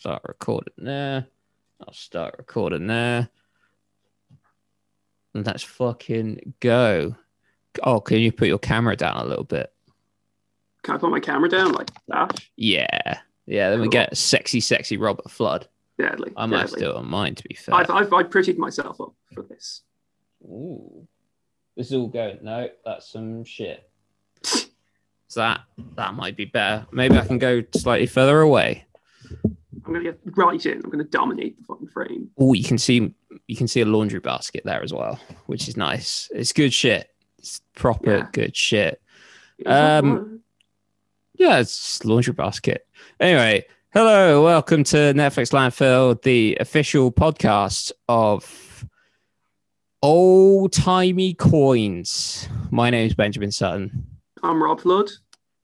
start recording there. I'll start recording there. And let's fucking go. Oh, can you put your camera down a little bit? Can I put my camera down like that? Yeah. Yeah, then we Cool. get sexy, sexy Robert Flood. Deadly. I might deadly. it on mine, to be fair. I've, I've, I've prettied myself up for this. Ooh. This is all going. No, that's some shit. So that that might be better. Maybe I can go slightly further away. I'm gonna get right in. I'm gonna dominate the fucking frame. Oh, you can see you can see a laundry basket there as well, which is nice. It's good shit. It's proper Yeah. good shit. Um, Yeah, it's laundry basket. Anyway, hello, welcome to Netflix Landfill, the official podcast of old timey coins. My name is Benjamin Sutton. I'm Rob Flood.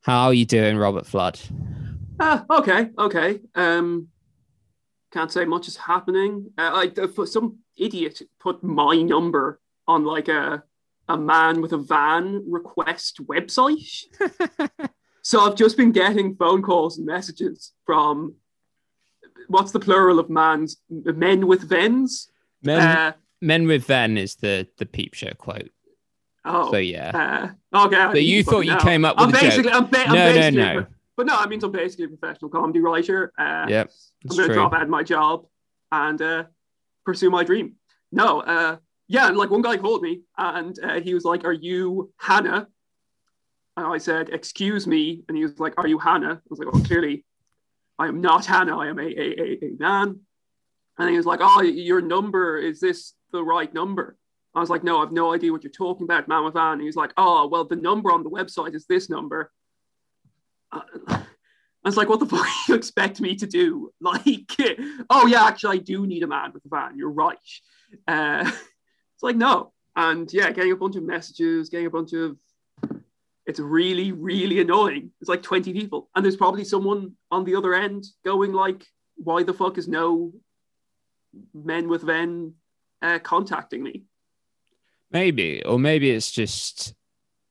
How are you doing, Robert Flood? Ah, okay, okay. Um, can't say much is happening. Uh, I for some idiot put my number on like a a man with a van request website. so I've just been getting phone calls and messages from what's the plural of man's men with vens? Men, Uh, men with Ven is the the peep show quote. oh, So yeah. uh, okay. But you thought you came up I'm with a joke. basically, I'm, ba- I'm No, no, basically, no. But no, I mean, I'm basically a professional comedy writer. Uh, Yep, I'm going to drop out of my job and uh, pursue my dream. No, uh, yeah, like one guy called me and uh, he was like, Are you Hannah? And I said, Excuse me. And he was like, Are you Hannah? I was like, Well, clearly, I am not Hannah. I am a, a, a, a man. And he was like, Oh, your number, is this the right number? I was like, No, I've no idea what you're talking about, man with van. And he was like, Oh, well, the number on the website is this number. I was like, what the fuck do you expect me to do? Like, oh yeah, actually, I do need a man with a van. You're right. Uh, it's like, no. And yeah, getting a bunch of messages, getting a bunch of, it's really, really annoying. It's like 20 people. And there's probably someone on the other end going like, why the fuck is no men with Ven uh, contacting me? Maybe, or maybe it's just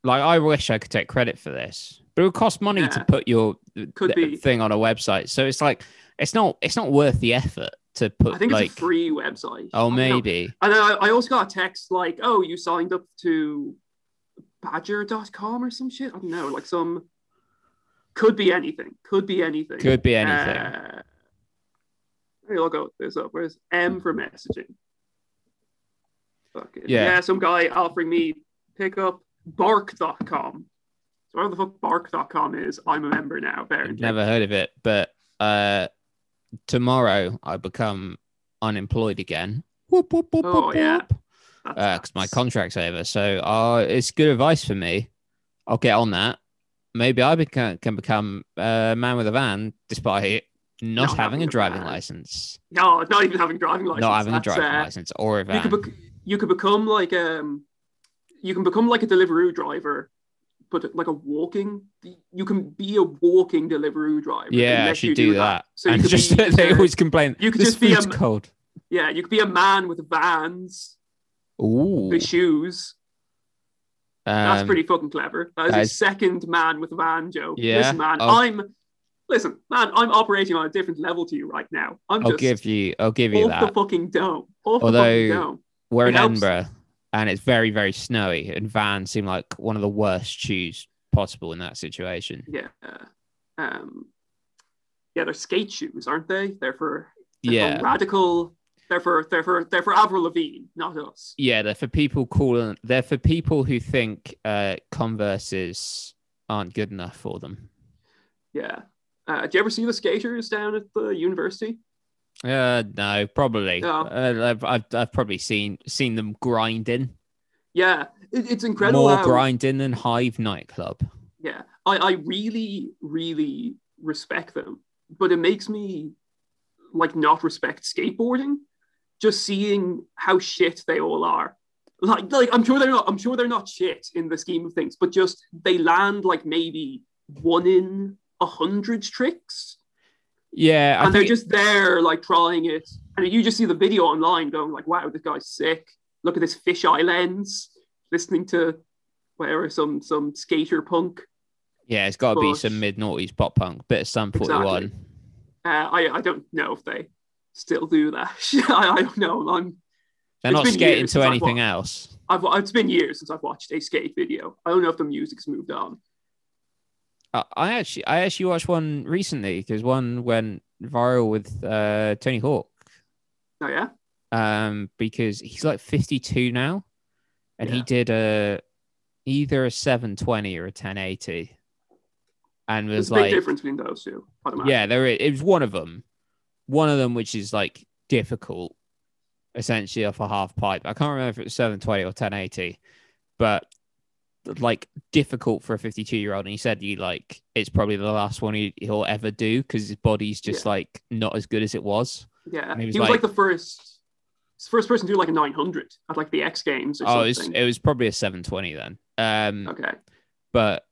like I wish I could take credit for this, but it would cost money to put your th- thing on a website. So it's like it's not it's not worth the effort to put I think like it's a free website. oh I maybe And then I, I also got a text like, oh, you signed up to badger.com or some shit. I don't know, like some could be anything. Could be anything. could be anything. Uh, maybe I'll go this up. Where's M for messaging? Fuck it. Yeah. Yeah, some guy offering me pick up bark.com. Whatever the fuck bark.com is, I'm a member now, apparently. never heard of it, but uh, tomorrow I become unemployed again. Whoop, whoop, whoop, Oh, whoop, yeah. That's- because my contract's over. So uh, it's good advice for me. I'll get on that. Maybe I become, can become a man with a van despite not, Not having having a a driving license, No, not even having driving license. not having a driving uh, license or a you van. could bec- you could become like um you can become like a Deliveroo driver but like a walking you can be a walking delivery driver yeah, I should do that. so and just be, they always complain. you could just be a cold. yeah you could be a man with vans Ooh, with shoes that's um, pretty fucking clever that is that a second man with a van joke Yeah, listen man I'll- I'm listen man I'm operating on a different level to you right now I'm I'll just give you. I'll give you off the that. fucking dome off Although- the fucking dome We're it in helps. Edinburgh, and it's very very snowy, and vans seem like one of the worst shoes possible in that situation. Yeah. Um, yeah, they're skate shoes, aren't they? They're for, they're Yeah. for radical. They're for they're for they're for Avril Lavigne, not us. Yeah, they're for people calling. They're for people who think uh, Converses aren't good enough for them. Yeah. Uh, do you ever see the skaters down at the university? Uh, no, probably. No. Uh, I've, I've I've probably seen seen them grinding Yeah, it, it's incredible. more how, grinding than Hive nightclub. Yeah, I I really really respect them, but it makes me like not respect skateboarding. Just seeing how shit they all are. Like, like I'm sure they're not. I'm sure they're not shit in the scheme of things, but just they land like maybe one in a hundred tricks, Yeah, I and they're just there like trying it, and you just see the video online going like, "Wow, this guy's sick. Look at this fisheye lens." Listening to whatever some some skater punk yeah, it's got to be some mid noughties pop punk, bit of Sum Forty One. Uh, I I don't know if they still do that. I, I don't know. I'm They're not skating to anything watched- else. I've it's been years since I've watched a skate video. I don't know if the music's moved on. I actually, I actually watched one recently because one went viral with uh, Tony Hawk. Oh yeah, um, because he's like 52 now, and he did a either a 720 or a 1080, and there's was a big difference between those two. Yeah, there is, it was one of them, one of them which is like difficult, essentially off a half pipe. I can't remember if it was 720 or 1080, but like difficult for a 52 year old and he said he like it's probably the last one he, he'll ever do because his body's just Yeah. like not as good as it was yeah. And he He was was, like, like- the first first person to do like a 900 at like the X Games or oh it was, it was probably a 720 then um okay. but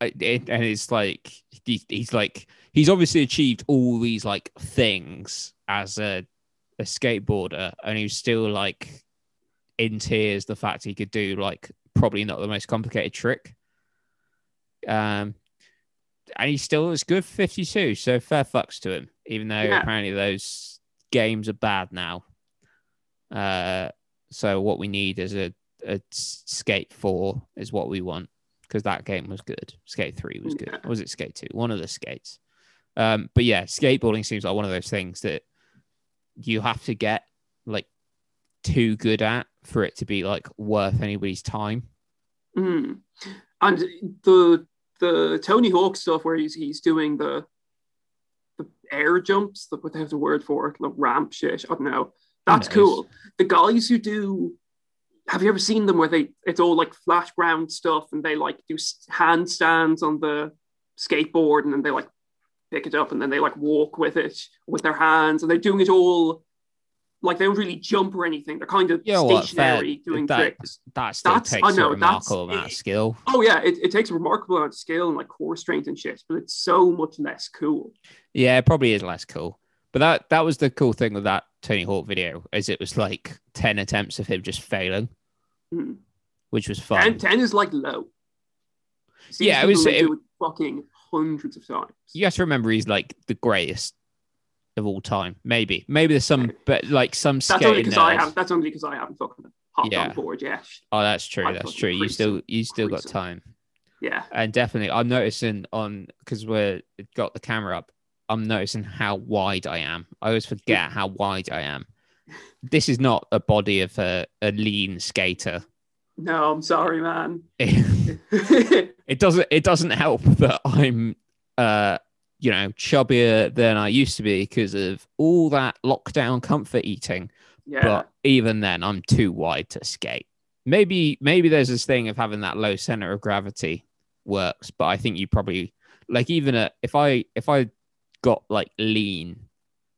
it, and it's like he, he's like he's obviously achieved all these like things as a a skateboarder and he was still like in tears the fact he could do like probably not the most complicated trick um and he still is good for 52 so fair fucks to him even though Yeah. apparently those games are bad now uh so what we need is a, a skate 4 is what we want because that game was good. Skate three was good. Yeah. Or was it Skate two? One of the skates. Um, but yeah, skateboarding seems like one of those things that you have to get like too good at for it to be like worth anybody's time. Mm. And the the Tony Hawk stuff where he's he's doing the the air jumps, the what they have the word for it, the ramp shit. I don't know. That's cool. The guys who do have you ever seen them where they it's all like flat ground stuff and they like do handstands on the skateboard and then they like pick it up and then they like walk with it with their hands and they're doing it all like they don't really jump or anything. They're kind of You know what, stationary fair- doing that- tricks. That still That's- takes I a know, remarkable that's- amount of skill. Oh yeah, it, it takes a remarkable amount of skill and like core strength and shit, but it's so much less cool. Yeah, it probably is less cool. But that that was the cool thing with that Tony Hawk video, is it was like 10 attempts of him just failing, Hmm. which was fun. 10, 10 is like low. See Yeah, it was- who it- do it fucking hundreds of times. you have to remember he's like the greatest of all time. Maybe, maybe there's some, but like some That's only because I have. That's only because I haven't fucking hopped Yeah. on board yet. Oh, that's true. I That's true. You still, you still got time, Yeah, and definitely, I'm noticing on because we're got the camera up. I'm noticing how wide I am. I always forget how wide I am. This is not a body of a, a lean skater. no, I'm sorry, man. It, it doesn't. It doesn't help that I'm, uh, you know, chubbier than I used to be because of all that lockdown comfort eating. yeah, but even then i'm too wide to skate. Maybe maybe there's this thing of having that low center of gravity works but i think you probably like even a, if i if i got like lean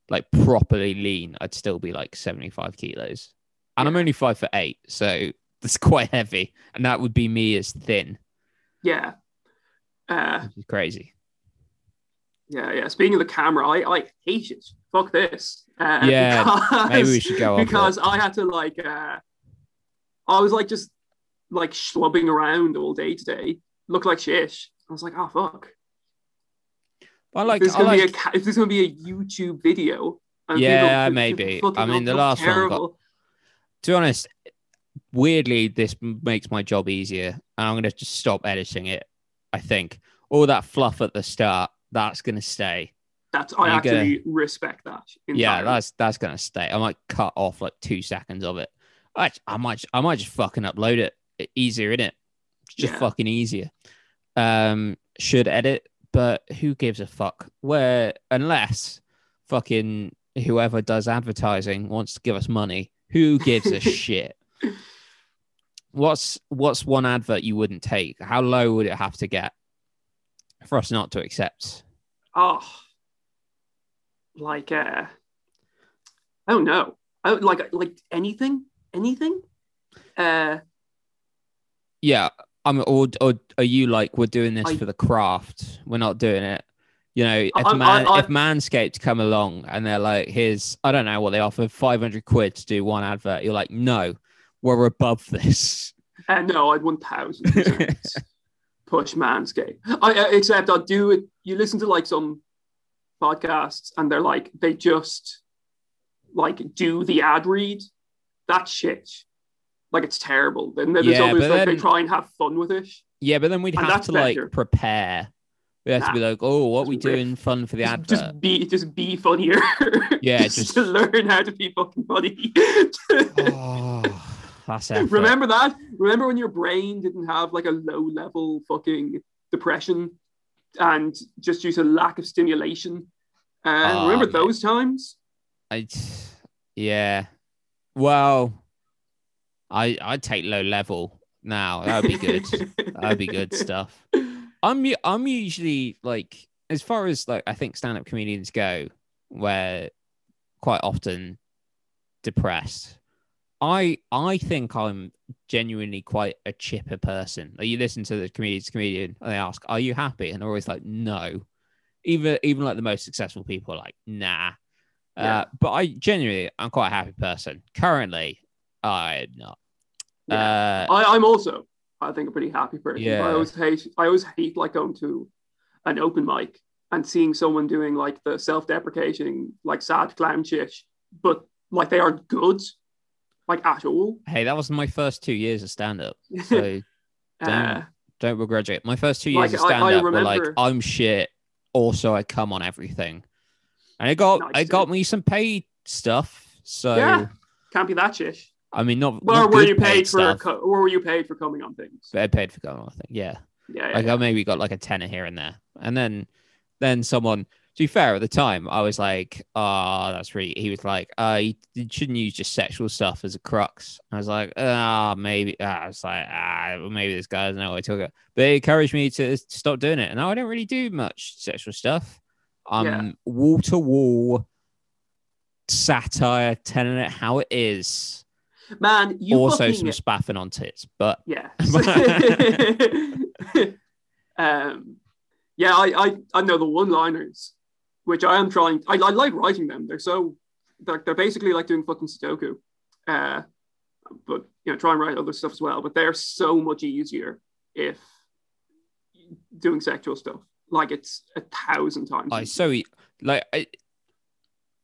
like properly lean i'd still be like 75 kilos. And i'm only five foot eight so that's quite heavy and that would be me as thin. Yeah, uh, crazy yeah, yeah. Speaking of the camera, I I hate it. Fuck this. Uh, Yeah, because, maybe we should go because. I had to like. Uh, I was like just like schlubbing around all day today. Looked like shit. I was like, oh fuck. i like if this i gonna like be a ca- if this is gonna be a YouTube video. and Yeah, people- maybe. people I mean, the last one got- to be honest, weirdly, this makes my job easier, and I'm gonna just stop editing it. I think all that fluff at the start that's gonna stay. That's I You're gonna- actually respect that. Yeah, entirely. that's that's gonna stay. I might cut off like two seconds of it. I, I might I might just fucking upload it. Easier in it. Just Yeah. fucking easier. Um, should edit, but who gives a fuck? Where unless fucking whoever does advertising wants to give us money, who gives a shit? What's what's one advert you wouldn't take? How low would it have to get for us not to accept? oh, like uh, I don't know. I like like anything, anything. Uh, Yeah, I'm or, or are you like we're doing this I- for the craft? We're not doing it. You know, if I- man, I- if Manscaped come along and they're like, "Here's I don't know what they offer, five hundred quid to do one advert," you're like, "No, we're above this." uh no, I'd one thousand percent push Manscaped. I uh, except I'll do it. You listen to like some podcasts and they're like they just like do the ad read. That shit. Like it's terrible. Then there's Yeah, others but like they try and have fun with it. Yeah, but then we'd And have that's to like better. prepare. We have to be like, oh, what we Just riff. doing fun for the just, advert? just be just be funnier. Yeah, just, just- to learn how to be fucking funny. oh, that's. Remember that? Remember when your brain didn't have like a low level fucking depression and just due to lack of stimulation? And Oh, remember mate. those times? I, yeah. Well, I I'd take low level now. That would be good. That'd be good stuff. I'm I'm usually like as far as like I think stand up comedians go, where quite often depressed. I I think I'm genuinely quite a chipper person. Like you listen to the comedian's comedian and they ask, "Are you happy?" and they're always like, "No." Even even like the most successful people are like, "Nah." Yeah. Uh, but I genuinely I'm quite a happy person. Currently, I'm not. Yeah. Uh, I, I'm also, I think, a pretty happy person. Yeah. I always hate, I always hate like going to an open mic and seeing someone doing like the self-deprecating, like sad clown shit, but like they aren't good, like at all. hey, that was my first two years of stand up. So uh, don't begrudge it. My first two Like, years of I- I stand up were like, I'm shit. Also, I come on everything, and it got Nice, it got me some paid stuff. So yeah, can't be that shit. I mean, not, Well, not were you paid for, stuff, co- or were you paid for coming on things? I paid for coming on. things. yeah. Yeah, yeah, Like yeah. I maybe got like a tenner here and there, and then then someone. To be fair, at the time, I was like, "Oh, that's really." He was like, "Uh, you, shouldn't use just sexual stuff as a crux." I was like, "Ah, maybe." Ah, I was like, "Ah, maybe this guy doesn't know what he's talking about." But it encouraged me to stop doing it, and now I don't really do much sexual stuff. I'm wall to wall satire, telling it how it is. man, you also, fucking some spaffing on tits, but Yeah. um, yeah, I, I, I know the one-liners, which I am trying. I, I like writing them. They're so, they're, they're basically like doing fucking Sudoku. Uh, but you know, try and write other stuff as well. But they're so much easier if doing sexual stuff. Like it's a thousand times. I so e- like I.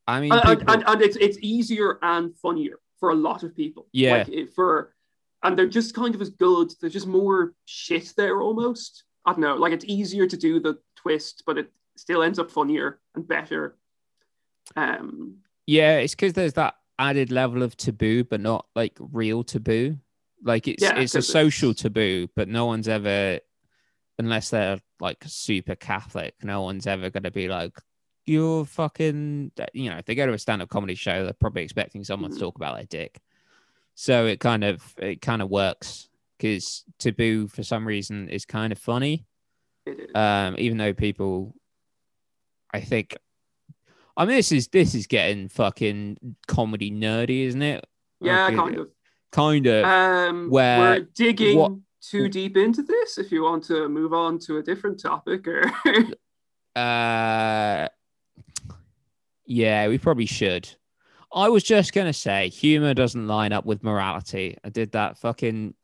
I mean, and, and- people- and, and it's it's easier and funnier for a lot of people. Yeah. Like it, for and they're just kind of as good. There's just more shit there almost. I don't know. Like it's easier to do the twist, but it still ends up funnier and better. Um Yeah, it's because there's that added level of taboo, but not like real taboo. Like it's Yeah, it's a social it's- taboo, but no one's ever, unless they're like super Catholic, no one's ever gonna be like, "You're fucking," you know. If they go to a stand-up comedy show, they're probably expecting someone Mhm. to talk about their dick. So it kind of it kind of works because taboo for some reason is kind of funny it is. um, even though people, I think, I mean, this is this is getting fucking comedy nerdy, isn't it? yeah, kind of. Kind of. Um where- we're digging what- too deep into this if you want to move on to a different topic or uh, yeah, we probably should. I was just gonna say, humor doesn't line up with morality. I did that fucking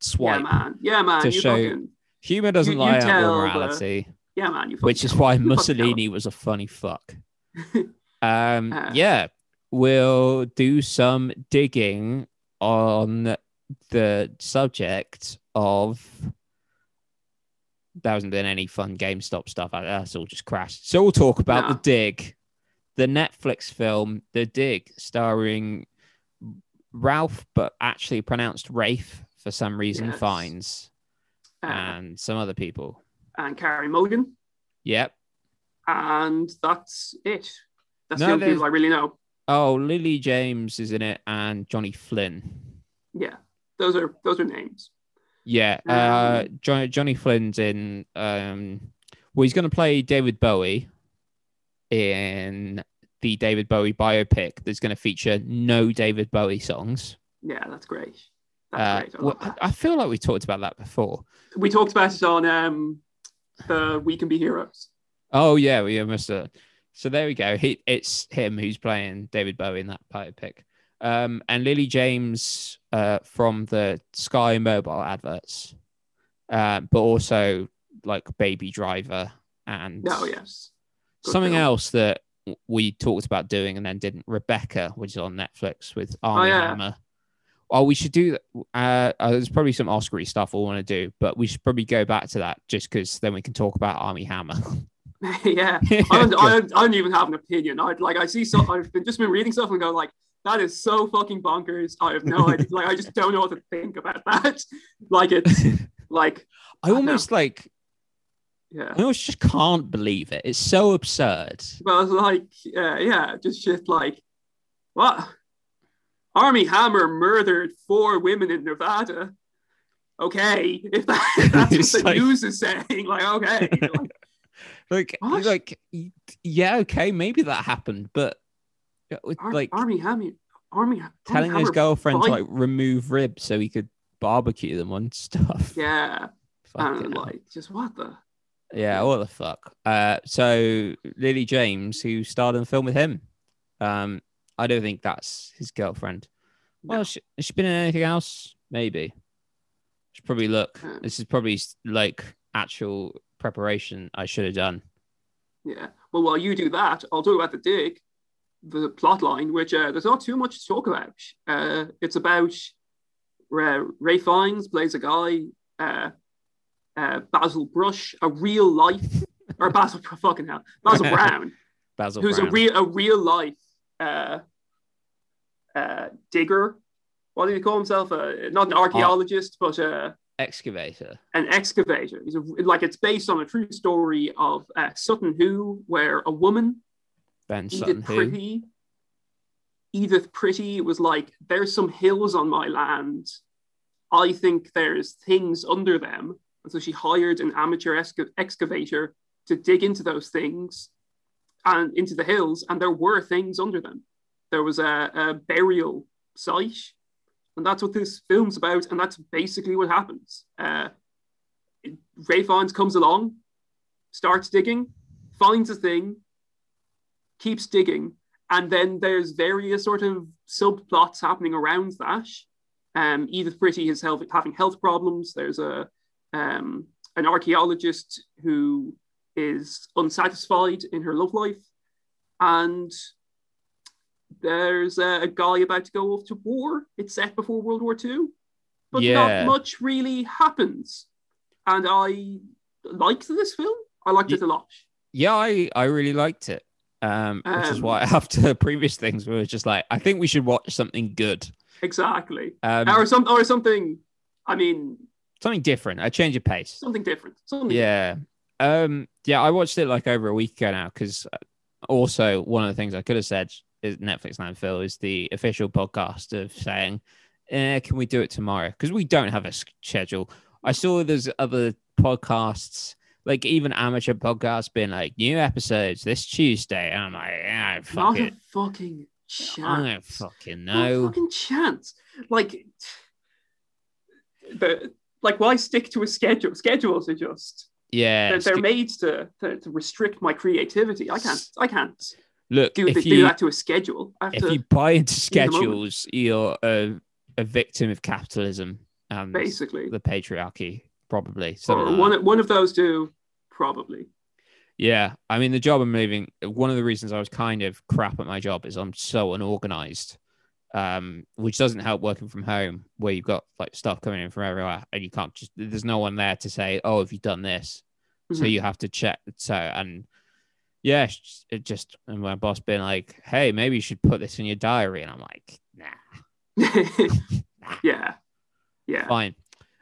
swipe. Yeah man. Yeah man. to you show- fucking humor doesn't You- you line up with tell the- morality. Yeah man, you which is why. Mussolini was a funny fuck. um, Uh. yeah, we'll do some digging on the subject of. There hasn't been any fun GameStop stuff. uh, That's all just crashed. So we'll talk about the dig, the Netflix film, The Dig, starring Ralph, but actually pronounced Rafe for some reason. Yes. Fiennes Uh, and some other people. And Carey Mulligan. Yep. and that's it. That's No, the only there's- people I really know. Oh, Lily James is in it, and Johnny Flynn. Yeah, those are those are names. Yeah, uh, Um, Johnny, Johnny Flynn's in. Um, well, he's going to play David Bowie in the David Bowie biopic. That's going to feature no David Bowie songs. Yeah, that's great. Uh, great. I, well, that. I feel like we talked about that before. we talked about it on um, the We Can Be Heroes. Oh yeah, we must have. So there we go. He, it's him who's playing David Bowie in that biopic. Um, and Lily James uh, from the Sky Mobile adverts, uh, but also like Baby Driver and Oh yes, Good Something film. else that we talked about doing and then didn't. Rebecca, which is on Netflix with Armie Oh, yeah. Hammer. Oh, we should do. Uh, uh, there's probably some Oscar stuff we want to do, but we should probably go back to that just because then we can talk about Armie Hammer. yeah, I don't, I, don't, I don't even have an opinion. I like I see so I've been just been reading stuff and go like that is so fucking bonkers. I have no idea. Like I just don't know what to think about that. Like it's like I know. almost like. yeah. I almost just can't believe it. It's so absurd. Well, it's like uh, yeah, just shit like what? Armie Hammer murdered four women in Nevada. Okay, if, that, that's what the like- news is saying, like okay, like, Like, What? like, yeah, okay, maybe that happened, but uh, like Armie Hammer, Armie telling Armie his Hammer girlfriend to like remove ribs so he could barbecue them on stuff. Yeah, Fucking and hell. like just what the yeah, what the fuck? Uh, so Lily James, who starred in the film with him, um, I don't think that's his girlfriend. Well, she, has she been in anything else? Maybe. Should probably look. Um, This is probably like actual preparation I should have done. Yeah. Well, while you do that, I'll talk about the dig, the plot line, which uh, there's not too much to talk about. Uh, it's about uh, Ray Fiennes plays a guy, uh, uh, Basil Brush, a real life, or Basil fucking hell, Basil Brown, Basil who's Brown. a real a real life uh, uh, digger. What do you call himself? Uh, not an archaeologist, but uh, excavator. an excavator. He's a, like it's based on a true story of uh, Sutton Hoo, where a woman Ben Sutton, Edith who Pretty. Edith Pretty was like, "There's some hills on my land. I think there's things under them." And so she hired an amateur exca- excavator to dig into those things and into the hills, and there were things under them. There was a, a burial site, and that's what this film's about, and that's basically what happens. Uh, Ray Fiennes comes along, starts digging, finds a thing, keeps digging, and then there's various sort of subplots happening around that. Um, Edith Pretty is health, having health problems. There's a um, an archaeologist who is unsatisfied in her love life, and there's a, a guy about to go off to war. It's set before World War II, but Yeah. not much really happens. And I liked this film. I liked it a lot. yeah, I, I really liked it. Um, which is Um, why after previous things we were just like, I think we should watch something good. Exactly. Um, or some or something. I mean, something different, a change of pace. something different. Something Yeah. Um, yeah, I watched it like over a week ago now because also one of the things I could have said is Netflix Landfill is the official podcast of saying, eh, can we do it tomorrow? Because we don't have a schedule. I saw there's other podcasts, like even amateur podcasts, being like new episodes this Tuesday. And I'm like, yeah, fuck not it. a fucking chance. I don't fucking Not a fucking chance. Like the like why stick to a schedule? Schedules are just Yeah. they're, they're made to, to to restrict my creativity. I can't I can't Look, do, if do you, that to a schedule. If you buy into schedules, you're a, a victim of capitalism and basically the patriarchy, probably. so like one that. one of those two probably. Yeah, I mean, the job I'm leaving. One of the reasons I was kind of crap at my job is I'm so unorganized, um, which doesn't help working from home, where you've got like stuff coming in from everywhere, and you can't just. There's no one there to say, "Oh, have you done this?" So Mhm. you have to check. So and yeah, it just and my boss being like, "Hey, maybe you should put this in your diary," and I'm like, "Nah, yeah, yeah. fine."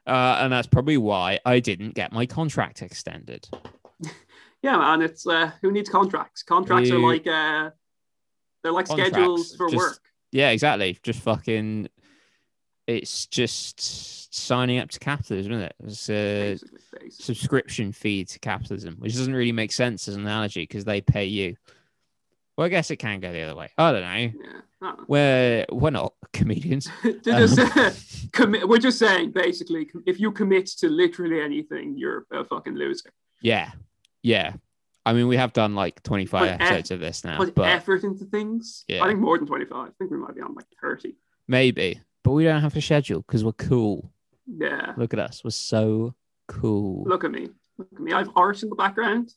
Uh, and that's probably why I didn't get my contract extended. Yeah, man, it's uh, who needs contracts? Contracts are like uh, they're like Contracts, schedules for just- work. Yeah, exactly. Just fucking. It's just signing up to capitalism, isn't it? It's a Basically, basically. subscription fee to capitalism, which doesn't really make sense as an analogy because they pay you. Well, I guess it can go the other way. I don't know. Yeah, I don't know. We're we're not comedians. Just, Um, commit, we're just saying basically, if you commit to literally anything, you're a fucking loser. Yeah, yeah. I mean, we have done like twenty five Put eff- episodes of this now, Put but effort into things. Yeah. I think more than 25. I think we might be on like 30. maybe. But we don't have a schedule because we're cool. Yeah. Look at us. We're so cool. Look at me. Look at me. I have art in the background.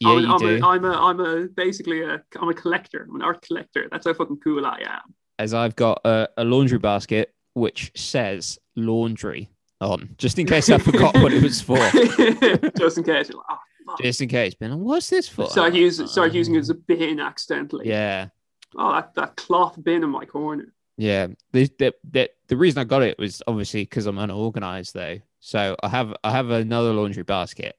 Yeah, I'm, you I'm do. A, I'm a, I'm a basically a, I'm a collector. I'm an art collector. That's how fucking cool I am. As I've got a, a laundry basket which says laundry on, just in case I forgot what it was for. Just in case. You're like, oh, fuck. Just in case. Ben, what's this for? Start using, start using it as a bin accidentally. Yeah. Oh, that, that cloth bin in my corner. Yeah, the the the, the reason I got it was obviously because I'm unorganized though. So I have I have another laundry basket,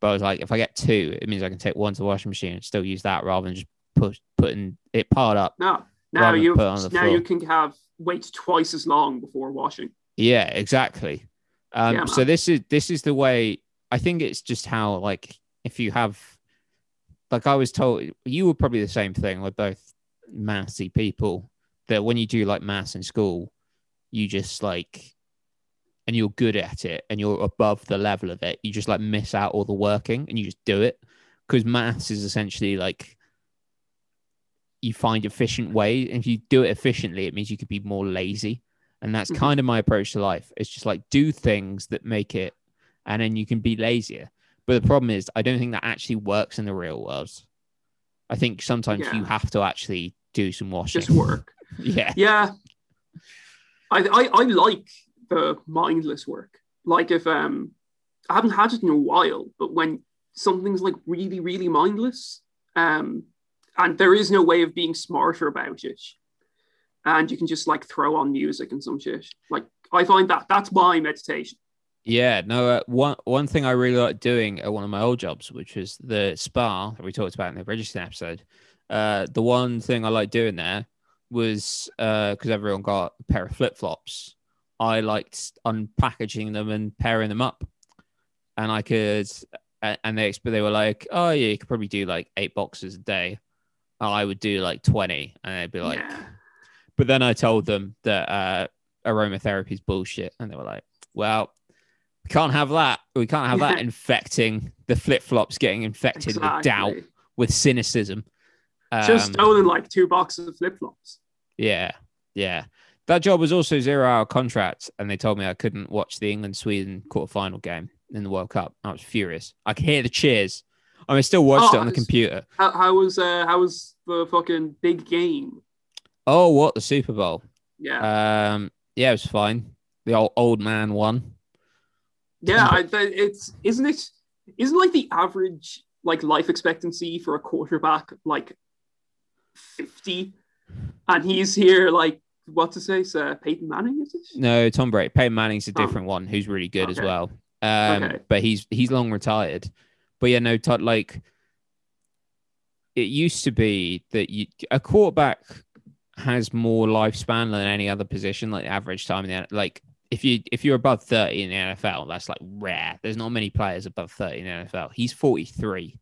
but I was like, if I get two, it means I can take one to the washing machine and still use that rather than just push putting it piled up. No, now you put it on the now floor. you can have wait twice as long before washing. Yeah, exactly. Um, Yeah, so this is this is the way. I think it's just how like if you have, like I was told, you were probably the same thing. We're both mathsy people. That when you do like maths in school, you just like, and you're good at it, and you're above the level of it. You just like miss out all the working, and you just do it because maths is essentially like you find efficient way. And if you do it efficiently, it means you could be more lazy. And that's Mhm. kind of my approach to life. It's just like do things that make it, and then you can be lazier. But the problem is, I don't think that actually works in the real world. I think sometimes Yeah. you have to actually do some washing. Just work. yeah. Yeah. I, I I like the mindless work. Like if um I haven't had it in a while, but when something's like really, really mindless, um, and there is no way of being smarter about it, and you can just like throw on music and some shit. Like I find that that's my meditation. Yeah, no. Uh, one one thing I really like doing at one of my old jobs, which was the spa that we talked about in the register episode. Uh, the one thing I like doing there was because everyone got a pair of flip flops. I liked unpackaging them and pairing them up, and I could. And they they were like, "Oh yeah, you could probably do like eight boxes a day." And I would do like twenty, and they'd be like, yeah. but then I told them that uh, aromatherapy is bullshit, and they were like, "Well, we can't have that. We can't have that infecting the flip flops, getting infected with doubt, with cynicism." Um, Just stolen like two boxes of flip flops. yeah, yeah. That job was also zero hour contract, and they told me I couldn't watch the England Sweden quarterfinal game in the World Cup. I was furious. I could hear the cheers. I mean, I still watched Oh, it on the computer. How, how was uh how was the fucking big game? Oh, what the Super Bowl? Yeah. Um, yeah, it was fine. The old old man won. Yeah, I, th- it's isn't it isn't like the average like life expectancy for a quarterback like fifty, and he's here like what to say? So Peyton Manning is it? No, Tom Brady. Peyton Manning's a Oh. different one who's really good as well. Um, Okay. but he's he's long retired. But yeah, no, Todd, like it used to be that you a quarterback has more lifespan than any other position, like average time in the like if you if you're above 30 in the NFL, that's like rare. There's not many players above 30 in the NFL. He's 43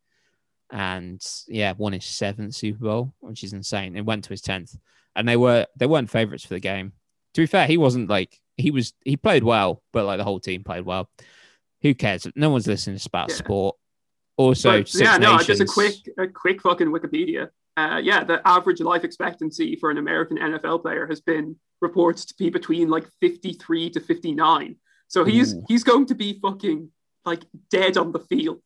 and yeah, won his seventh Super Bowl, which is insane. It went to his 10th. And they were they weren't favorites for the game. To be fair, he wasn't like he was he played well, but like the whole team played well. Who cares? No one's listening to about Yeah. sport. Also, But, yeah, no, just a quick a quick fucking Wikipedia. Uh, yeah, the average life expectancy for an American NFL player has been reported to be between like fifty three to fifty nine. So he's Ooh. he's going to be fucking like dead on the field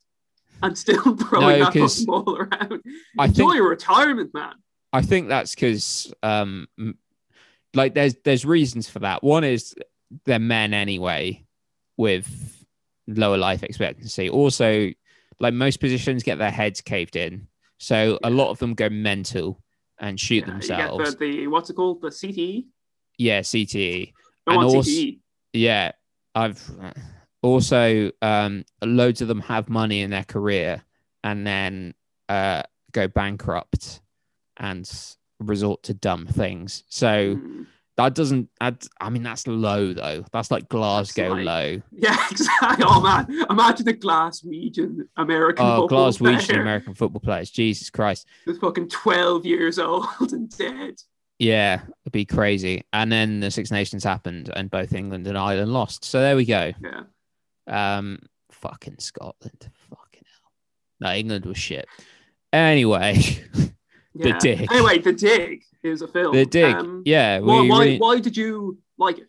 and still throwing No, that ball around. I Enjoy think retirement, man. I think that's because um like there's there's reasons for that. One is they're men anyway with lower life expectancy. Also, like most positions get their heads caved in. So a lot of them go mental and shoot Yeah, themselves. You get the, the what's it called? The CTE. yeah, CTE. I And also- CTE. Yeah, I've also um, loads of them have money in their career and then uh, go bankrupt and resort to dumb things. So Mm. That doesn't. Add, I mean, that's low though. That's like Glasgow like- low. Yeah, exactly. Oh man, imagine the Glaswegian American Oh, football Glaswegian player American football players. Jesus Christ. who's fucking twelve years old and dead. Yeah, it'd be crazy. And then the Six Nations happened, and both England and Ireland lost. So there we go. Yeah, Um, fucking Scotland. Fucking hell. No, England was shit. Anyway, The. Dig. Anyway, the dig is a film. the dig. Um, yeah, we why, why, why did you like it?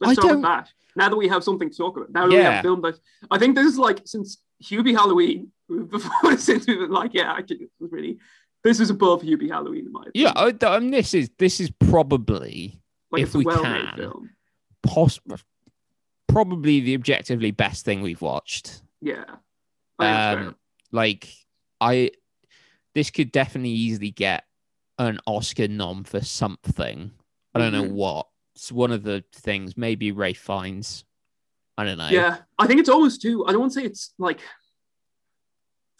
Let's start don't- with that. Now that we have something to talk about, now that we have a film that I think this is like since Hubie Halloween before since we've been like, yeah, actually, this was really this is above Hubie Halloween in my opinion. Yeah, I, I mean, this is this is probably like if it's a we can. film. poss- probably the objectively best thing we've watched. Yeah. I. Um, like I, this could definitely easily get an Oscar nom for something. I don't know Mhm. what. It's one of the things. Maybe Ray Fiennes. I don't know. Yeah, I think it's almost too. I don't want to say it's like.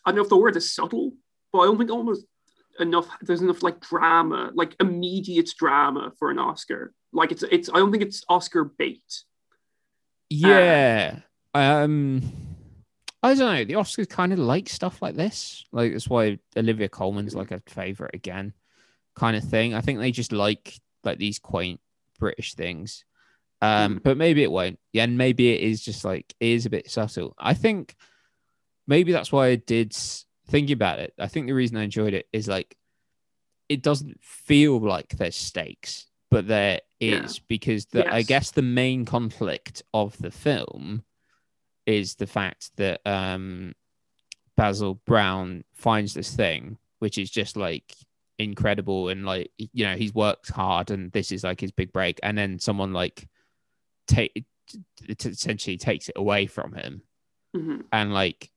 I don't know if the word is subtle, but I don't think almost enough. There's enough like drama, like immediate drama for an Oscar. Like it's it's. I don't think it's Oscar bait. Yeah. Um I don't know. The Oscars kind of like stuff like this. Like that's why Olivia Colman's like a favorite again, kind of thing. I think they just like like these quaint British things. Um, but maybe it won't. Yeah, and maybe it is just like it is a bit subtle. I think maybe that's why I did thinking about it. I think the reason I enjoyed it is like it doesn't feel like there's stakes, but there is Yeah. because the, I guess the main conflict of the film is the fact that um Basil Brown finds this thing, which is just like incredible and like you know he's worked hard and this is like his big break, and then someone like take it essentially takes it away from him Mhm. and like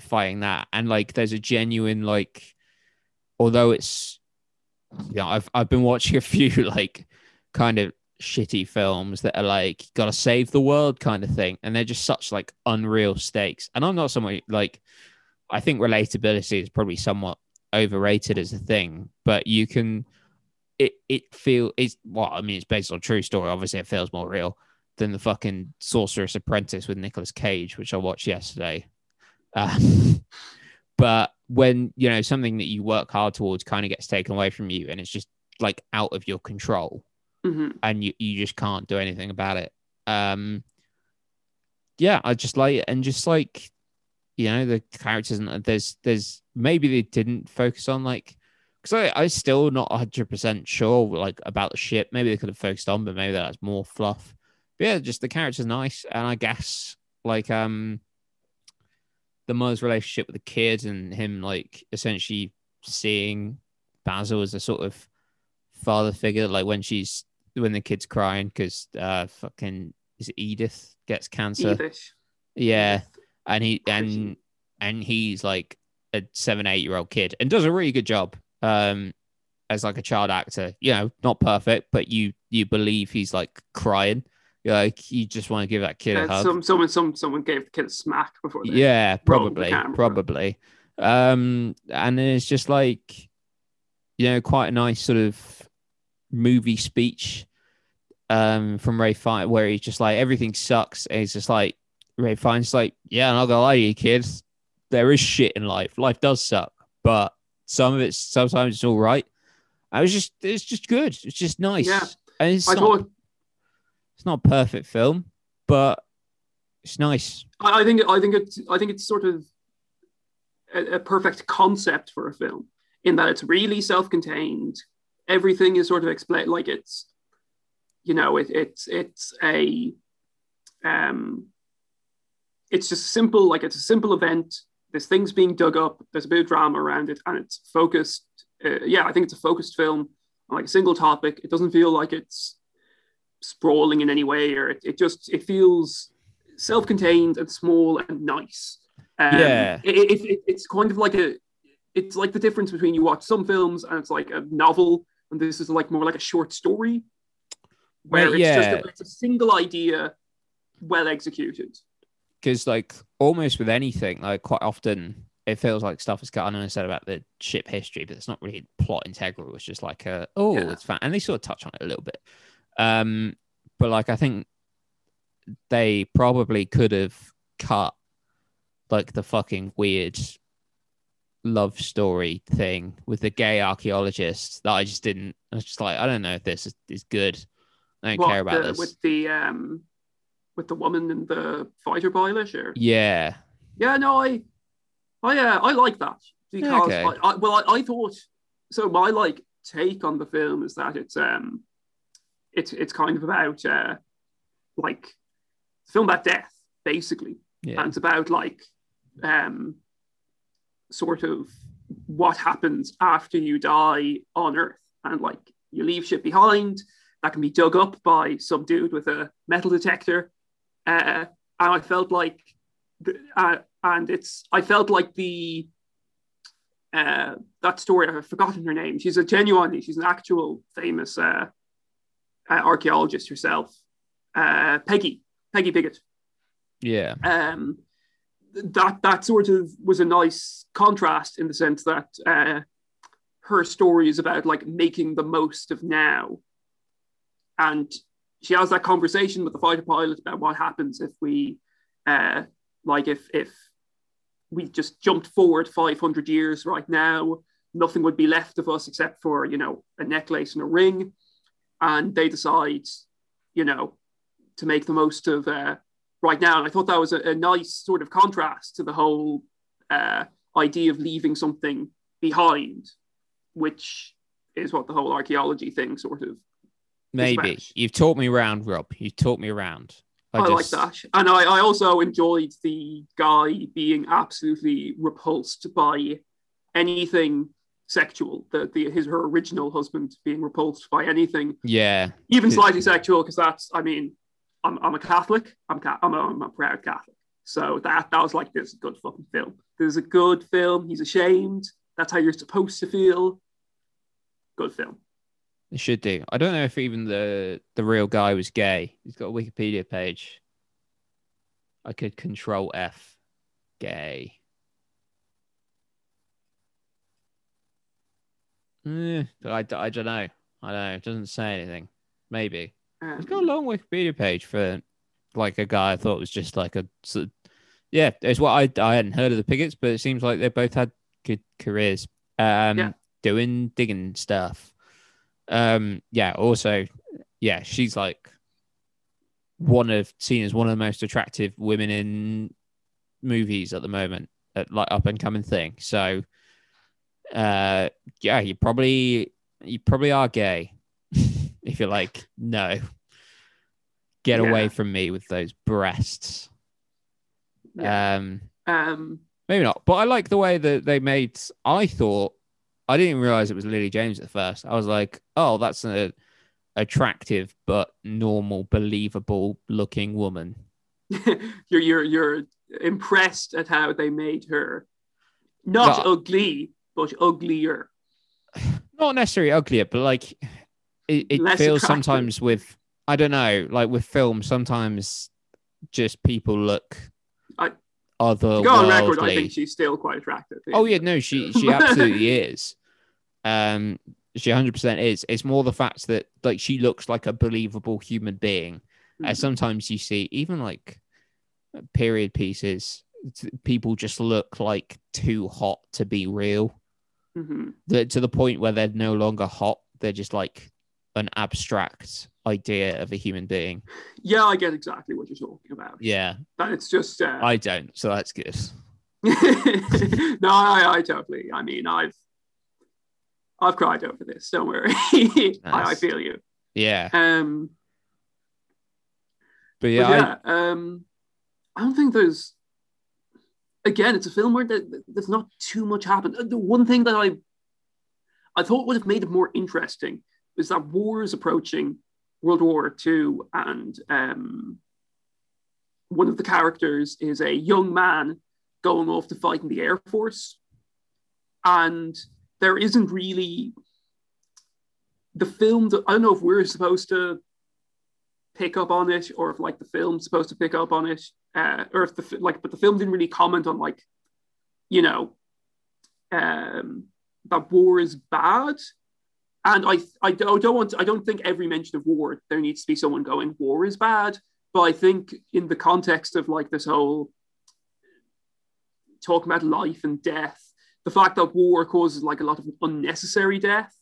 fighting that. And like there's a genuine like although it's you know I've I've been watching a few like kind of shitty films that are like gotta save the world kind of thing. And they're just such like unreal stakes. And I'm not someone like I think relatability is probably somewhat overrated as a thing but you can it it feel it's well I mean it's based on a true story obviously it feels more real than the fucking Sorcerer's Apprentice with Nicolas Cage, which I watched yesterday. Um, but when you know something that you work hard towards kind of gets taken away from you, and it's just like out of your control, Mhm. and you you just can't do anything about it. Um, yeah, I just like it, and just like you know the characters, and there's there's maybe they didn't focus on like because I I still not hundred percent sure like about the ship. Maybe they could have focused on, but maybe that's more fluff. But yeah, just the character's nice, and I guess like um the mother's relationship with the kid and him like essentially seeing Basil as a sort of father figure, like when she's when the kid's crying because uh fucking is it Edith gets cancer. Edith. Yeah, and he and and he's like a seven eight year old kid and does a really good job um as like a child actor. You know not perfect but you you believe he's like crying. You're like you just want to give that kid a Uh, hug. some someone some someone gave the kid a smack before yeah probably probably. Um and it's just like you know quite a nice sort of movie speech um from ray fine where he's just like everything sucks. And he's just like ray fine's like yeah i'm not gonna lie to you kids there is shit in life. Life does suck but some of it's sometimes it's all right. I was just it's just good. It's just nice. Yeah. and it's I not thought it's not a perfect film but it's nice. I I think I think it's I think it's sort of a, a perfect concept for a film in that it's really self-contained. Everything is sort of explained like it's you know it, it's it's a um it's just simple like it's a simple event. There's things being dug up. There's a bit of drama around it, and it's focused. Uh, yeah, I think it's a focused film on like a single topic. It doesn't feel like it's sprawling in any way, or it, it just it feels self-contained and small and nice. Um, Yeah. it, it, it- it's kind of like a, it's like the difference between you watch some films and it's like a novel, and this is like more like a short story, where Well, it's just a, it's a single idea, well executed. Because like almost with anything, like quite often it feels like stuff is cut. I know I said about the ship history, but it's not really plot integral. It's just like a oh, Yeah. it's fun, and they sort of touch on it a little bit. Um, but like I think they probably could have cut like the fucking weird love story thing with the gay archaeologist that I just didn't. I was just like, I don't know if this is, is good. I don't What, care about the- this. with the um, with the woman in the fighter pilot, or Yeah, Yeah, no, I, I, uh, I like that because Okay. I, I, well, I, I thought so. My like take on the film is that it's um, it's it's kind of about uh, like it's a film about death basically, yeah, and it's about like um, sort of what happens after you die on Earth, and like you leave shit behind. That can be dug up by some dude with a metal detector, uh, and I felt like, the, uh, and it's I felt like the uh, that story I've forgotten her name. She's a genuinely she's an actual famous uh, uh, archaeologist herself, uh, Peggy Peggy Piggott. Yeah. Um, that that sort of was a nice contrast in the sense that uh, her story is about like making the most of now, and she has that conversation with the fighter pilot about what happens if we, uh, like if if we just jumped forward 500 years right now, nothing would be left of us except for you know a necklace and a ring, and they decide, you know, to make the most of uh, right now. And I thought that was a, a nice sort of contrast to the whole uh, idea of leaving something behind, which is what the whole archaeology thing sort of. Maybe you've taught me around, Rob. You taught me around. I, like that. And I, I also enjoyed the guy being absolutely repulsed by anything sexual. The, the his her original husband being repulsed by anything, Yeah. even slightly sexual, because that's I mean, I'm, I'm a Catholic. I'm ca- I'm a, I'm a proud Catholic. So that that was like this good fucking film. This is a good film. He's ashamed. That's how you're supposed to feel. Good film. It should do. I don't know if even the the real guy was gay. He's got a Wikipedia page. I could control F. Gay. Eh, I, I don't know. I don't know. It doesn't say anything. Maybe. Um, He's got a long Wikipedia page for like a guy I thought was just like a. sort of- Yeah, it's what I I hadn't heard of the Piggotts, but it seems like they both had good careers. Um, Yeah. doing digging stuff. Um, yeah. Also, yeah, she's like one of seen as one of the most attractive women in movies at the moment, at like up and coming thing. So, uh, yeah, you probably you probably are gay if you're like no, get Yeah. away from me with those breasts. Yeah. Um, um, maybe not, but I like the way that they made. I thought I didn't even realize it was Lily James at first. I was like, oh, that's an attractive but normal, believable looking woman. you're you're you're impressed at how they made her not No. ugly but uglier. not necessarily uglier, but like it, it feels attractive. sometimes with I don't know, like with film, sometimes just people look I- other go on record, I think she's still quite attractive. Oh yeah, no, she she absolutely is. Um, she hundred percent is. It's more the fact that like she looks like a believable human being. Mhm. As sometimes you see, even like period pieces, people just look like too hot to be real. Mhm. The, to the point where they're no longer hot; they're just like an abstract idea of a human being. Yeah, I get exactly what you're talking about. Yeah, That it's just uh, I don't, so that's good. no, I, I totally. I mean, I've I've cried over this. Don't worry. I, I feel you. Yeah, Um, but but yeah, I- yeah, um, I don't think there's. Again, it's a film where there- there's not too much happened. Uh, The one thing that I, I thought would have made it more interesting is that war is approaching, World War II, and um, one of the characters is a young man going off to fight in the Air Force, and there isn't really the film. I don't know if we're supposed to pick up on it or if like the film's supposed to pick up on it uh, or if the like but the film didn't really comment on like you know um that war is bad and i i don't, don't want i don't think every mention of war there needs to be someone going war is bad but i think in the context of like this whole talking about life and death the fact that war causes like a lot of unnecessary death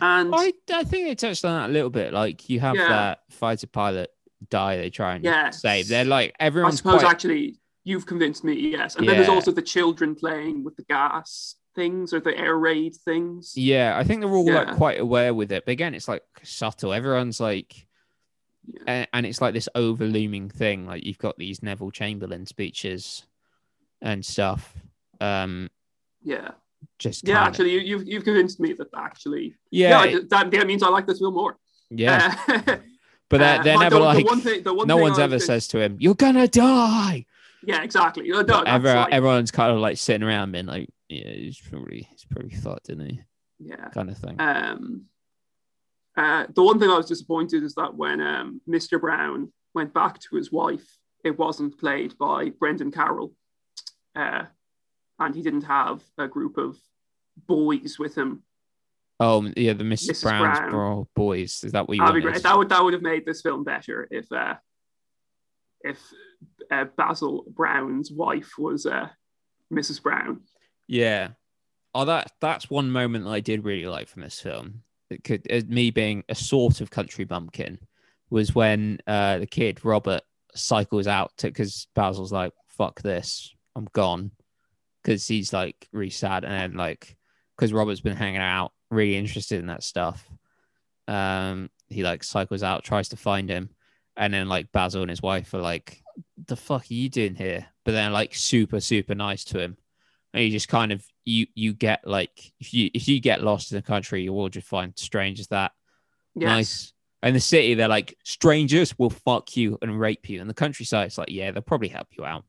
and I, I think they touched on that a little bit. Like you have Yeah. that fighter pilot die, they try and Yes. save. They're like I everyone's suppose quite actually you've convinced me, yes. And then there's also the children playing with the gas things or the air raid things. yeah. I think they're all Yeah. like quite aware with it. But again, it's like subtle. Everyone's like, Yeah. and, and it's like this over looming thing. Like you've got these Neville Chamberlain speeches and stuff. Um, Yeah, just yeah. Actually, you, you've you've convinced me that actually, yeah, yeah, that, that means I like this film more. yeah. Uh, But they're, uh, they're but never the, like the one thing. The one no one's I ever says to him, "You're gonna die." Yeah, exactly. Uh, no, ever- like- everyone's kind of like sitting around being like, "Yeah, he's probably he's probably fucked, isn't he?" yeah. Kind of thing. Um, uh, the one thing I was disappointed is that when um, Mr. Brown went back to his wife, it wasn't played by Brendan Carroll, uh, and he didn't have a group of boys with him. oh yeah, the Mrs. Mrs. Brown's Brown. bro boys. Is that what you That'd be wanted? great. That would that would have made this film better if uh, if uh, Basil Brown's wife was uh, Mrs. Brown. Yeah. Oh, that that's one moment that I did really like from this film. It could uh, me being a sort of country bumpkin was when uh the kid Robert cycles out because Basil's like, "Fuck this, I'm gone," because he's like really sad, and then like because Robert's been hanging out, really interested in that stuff. Um, he like cycles out, tries to find him, and then like Basil and his wife are like, "The fuck are you doing here?" But they're like super super nice to him and you just kind of you you get like if you if you get lost in the country you will just find strangers that Yes. nice in the city they're like strangers will fuck you and rape you in the countryside it's like yeah they'll probably help you out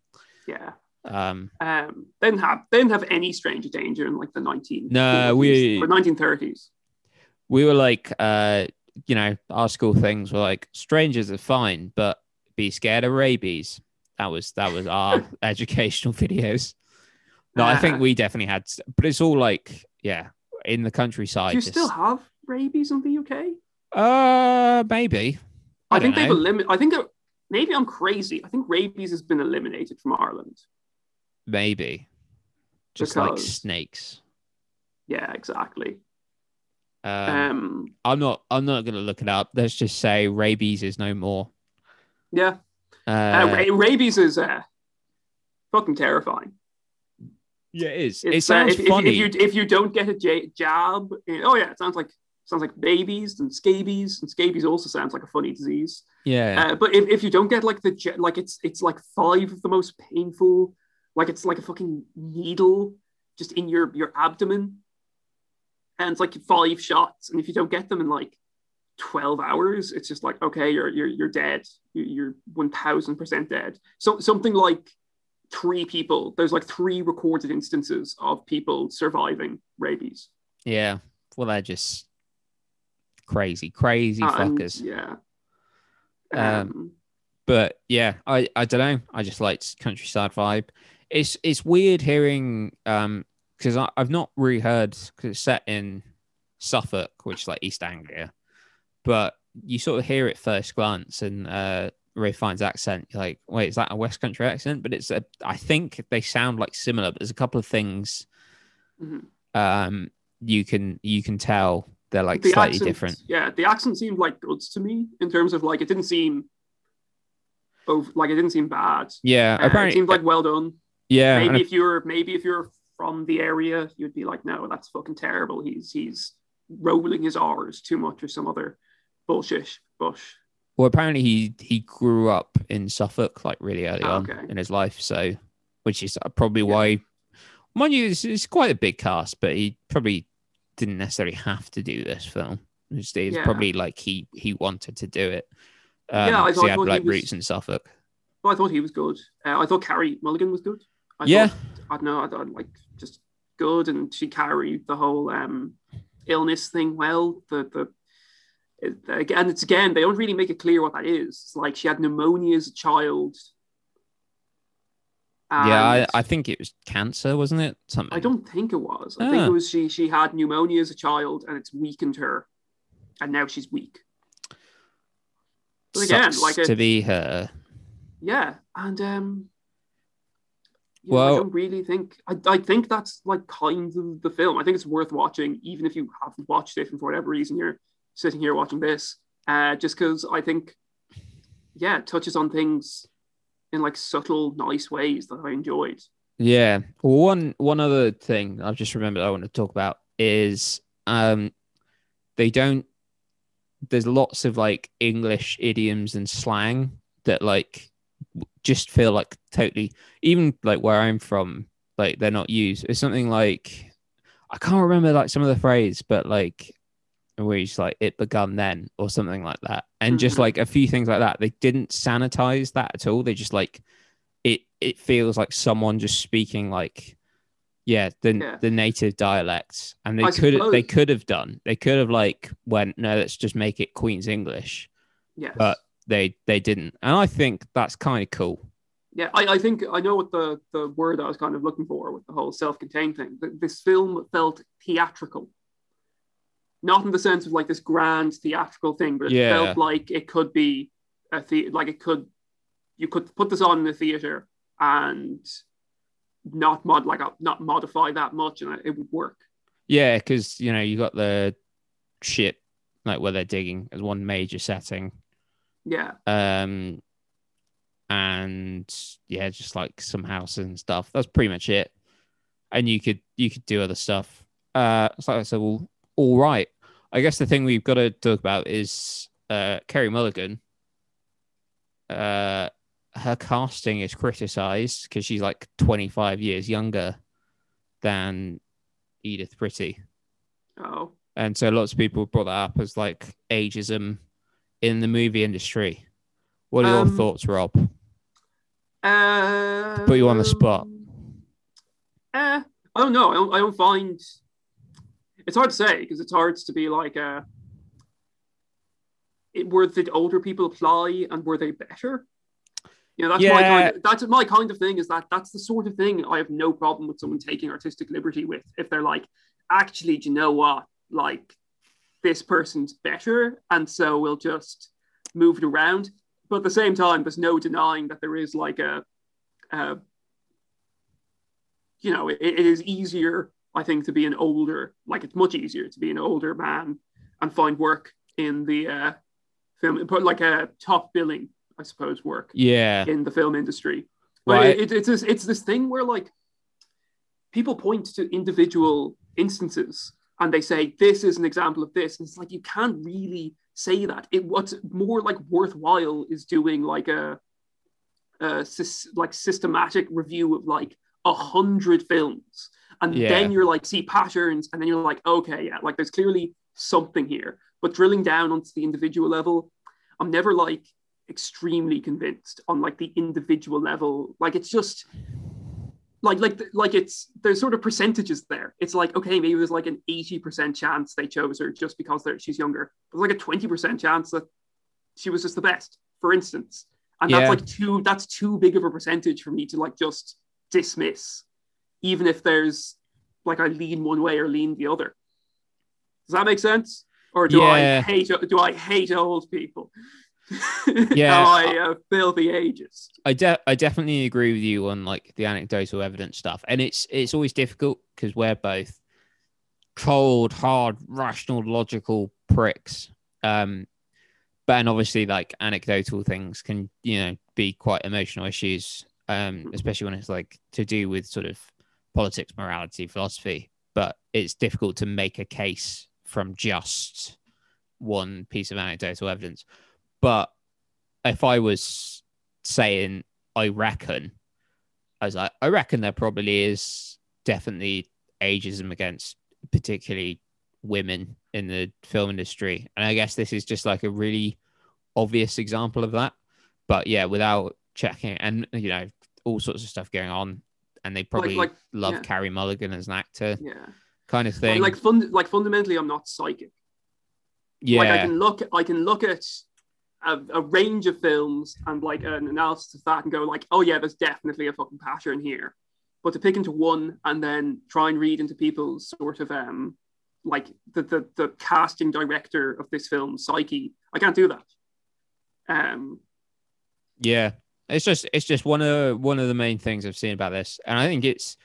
Yeah. Um Um, they didn't have they didn't have any stranger danger in like the nineteen No, we- or nineteen thirties. we were like uh you know our school things were like strangers are fine but be scared of rabies that was that was our educational videos no i think Uh, we definitely had but it's all like yeah in the countryside Do you just- still have rabies in the UK? Uh, maybe. I, I think they've eliminated. I think maybe I'm crazy. I think rabies has been eliminated from Ireland. Maybe. Just like snakes. Yeah, exactly. Um, Um, I'm not. I'm not gonna look it up. Let's just say rabies is no more. yeah, uh, Uh, ra- rabies is uh, fucking terrifying. yeah, it is. It It's, uh, sounds if, if- funny. If, you if you don't get a j- jab, oh yeah, it sounds like sounds like babies and scabies, and scabies also sounds like a funny disease. yeah. Uh, but if, if you don't get like the like it's it's like five of the most painful, like it's like a fucking needle just in your your abdomen, and it's like five shots, and if you don't get them in like twelve hours, it's just like okay, you're you're you're dead, You- you're one thousand percent dead. So something like three people. There's like three recorded instances of people surviving rabies. yeah. Well, they're just crazy, crazy fuckers. yeah. Um, Um, but yeah, I, I don't know. I just liked countryside vibe. It's it's weird hearing um because I've not really heard because it's set in Suffolk, which is like East Anglia, but you sort of hear it first glance and uh Ray Fiennes's accent. You're like, wait, is that a West Country accent? But it's a I think they sound like similar, but there's a couple of things mhm. um you can you can tell they're like the slightly accent- different. Yeah, the accent seemed like good to me in terms of like it didn't seem over, like it didn't seem bad. Yeah, Uh, it apparently, seemed like well done. Yeah, maybe if you're maybe if you're from the area, you'd be like, no, that's fucking terrible. He's he's rolling his R's too much or some other bullshit. But Well, apparently he he grew up in Suffolk like really early Oh, on okay. in his life, so which is probably Yeah. why, mind you, it's, it's quite a big cast, but he probably didn't necessarily have to do this film. It's, it's Yeah. probably like he he wanted to do it. Um, Yeah, I thought- he had thought he like was- roots in Suffolk. well, I thought he was good. Uh, I thought Carey Mulligan was good. I yeah, thought, I don't know. I thought like just good, and she carried the whole um, illness thing well. The the it, again, it's again they don't really make it clear what that is. It's like she had pneumonia as a child. yeah, I, I think it was cancer, wasn't it? Something. I don't think it was. I think Ah. it was she she had pneumonia as a child, and it's weakened her, and now she's weak. But again, Sucks like a- to be her. Yeah, and um, yeah, Well- I don't really think I, I think that's like kind of the film. I think it's worth watching, even if you haven't watched it, and for whatever reason you're sitting here watching this. Uh, just because I think, yeah, it touches on things in like subtle, nice ways that I enjoyed. Yeah. Well, one one other thing I've just remembered I want to talk about is um they don't there's lots of like English idioms and slang that like just feel like totally even like where I'm from, like they're not used. It's something like I can't remember like some of the phrase, but like where he's like it begun then or something like that. And just Mhm. like a few things like that. They didn't sanitize that at all. They just like it it feels like someone just speaking like yeah, the Yeah. the native dialects. And they could they could have done. They could have like went, no, let's just make it Queen's English. Yeah, But They they didn't. And I think that's kind of cool. Yeah, I, I think I know what the, the word I was kind of looking for with the whole self contained thing. This film felt theatrical. Not in the sense of like this grand theatrical thing, but it Yeah. felt like it could be a the like it could you could put this on in the theater and not mod like uh, not modify that much and it would work. Yeah, because you know, you got the ship like where they're digging as one major setting. Yeah, um and yeah just like some houses and stuff. That's pretty much it. And you could you could do other stuff. Uh so i said well all right. I guess the thing we've got to talk about is uh carey mulligan. Uh her casting is criticized because she's like 25 years younger than edith pretty. Oh. And so lots of people brought that up as like ageism in the movie industry. What are your Um, thoughts, Rob? uh, put you on the spot. Uh, I don't know. I don't, I don't find it's hard to say because it's hard to be like, uh, it, were the older people apply and were they better? You know, that's my Yeah. kind. Of, that's my kind of thing. Is that that's the sort of thing I have no problem with someone taking artistic liberty with if they're like, actually, do you know what? Like, this person's better, and so we'll just move it around. But at the same time, there's no denying that there is like a, a you know, it, it is easier, I think, to be an older, like it's much easier to be an older man and find work in the uh, film, put like a top billing, I suppose, work Yeah, in the film industry. But Right. it, it's this, it's this thing where like people point to individual instances and they say this is an example of this, and it's like you can't really say that. It what's more like worthwhile is doing like a, a like systematic review of like a hundred films, and Yeah. then you're like see patterns, and then you're like okay, yeah, like there's clearly something here. But drilling down onto the individual level, I'm never like extremely convinced on like the individual level. Like it's just like like like it's there's sort of percentages there. It's like okay, maybe there's like an eighty percent chance they chose her just because they're, she's younger. There's like a twenty percent chance that she was just the best, for instance. And Yeah. that's like too that's too big of a percentage for me to like just dismiss, even if there's like I lean one way or lean the other. Does that make sense? Or do I hate do I hate old people? Yeah. I a filthy ageist? I de- I definitely agree with you on like the anecdotal evidence stuff, and it's it's always difficult because we're both cold, hard, rational, logical pricks. Um, but and obviously, like anecdotal things can you know be quite emotional issues, um, especially when it's like to do with sort of politics, morality, philosophy. But it's difficult to make a case from just one piece of anecdotal evidence. But if I was saying, I reckon, I was like, I reckon there probably is definitely ageism against particularly women in the film industry. And I guess this is just like a really obvious example of that. But yeah, without checking and you know, all sorts of stuff going on. And they probably like, love yeah. Carey Mulligan as an actor, Yeah. kind of thing. Like fund like fundamentally I'm not psychic. yeah. Like I can look I can look at a, a range of films and like an analysis of that and go like, oh yeah, there's definitely a fucking pattern here. But to pick into one and then try and read into people's sort of um like the the, the casting director of this film psyche, I can't do that. Um Yeah, it's just it's just one of one of the main things I've seen about this, and I think it's,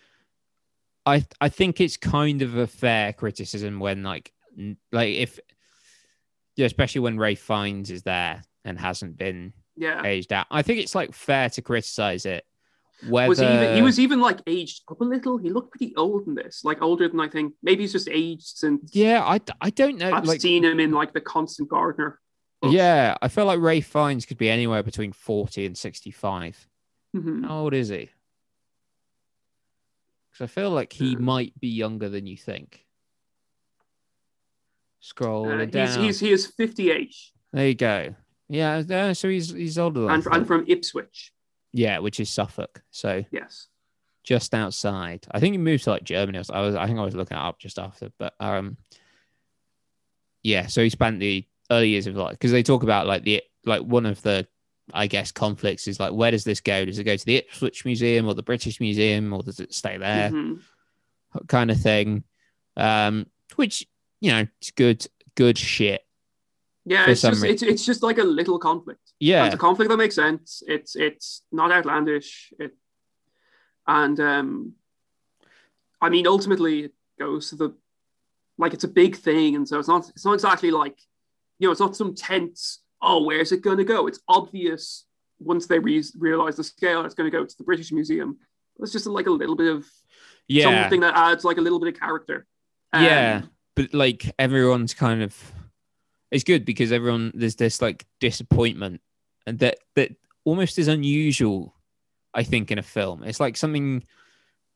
I I think it's kind of a fair criticism when like like if, yeah, especially when Ray Fiennes is there and hasn't been yeah. aged out. I think it's like fair to criticize it. Whether Was he even he was even like aged up a little? He looked pretty old in this, like older than I think. Maybe he's just aged since yeah, I, I don't know. I've like seen him in like the Constant Gardener. yeah, I feel like Ray Fiennes could be anywhere between forty and sixty five. Mhm. How old is he? Because I feel like he Uh, might be younger than you think. Scroll Uh, down. he's, he's he is 58 There you go. Yeah, uh, so he's he's older than I and, thought. and from Ipswich. yeah, which is Suffolk. So Yes. just outside. I think he moved to like Germany. I was I think I was looking it up just after, but um, yeah. So he spent the early years of life because they talk about like the like one of the I guess conflicts is like where does this go? Does it go to the Ipswich Museum or the British Museum or does it stay there? Mhm. Kind of thing. Um, which you know it's good good shit. Yeah, it's just, it's, it's just like a little conflict. Yeah, It's a conflict that makes sense. It's it's not outlandish. It and um, I mean ultimately it goes to the like it's a big thing, and so it's not it's not exactly like you know it's not some tense. Oh, where's it going to go? It's obvious once they re- realize the scale. It's going to go to the British Museum. It's just like a little bit of yeah, something that adds like a little bit of character. Um, Yeah. but like everyone's kind of it's good because everyone there's this like disappointment and that that almost is unusual i think in a film. It's like something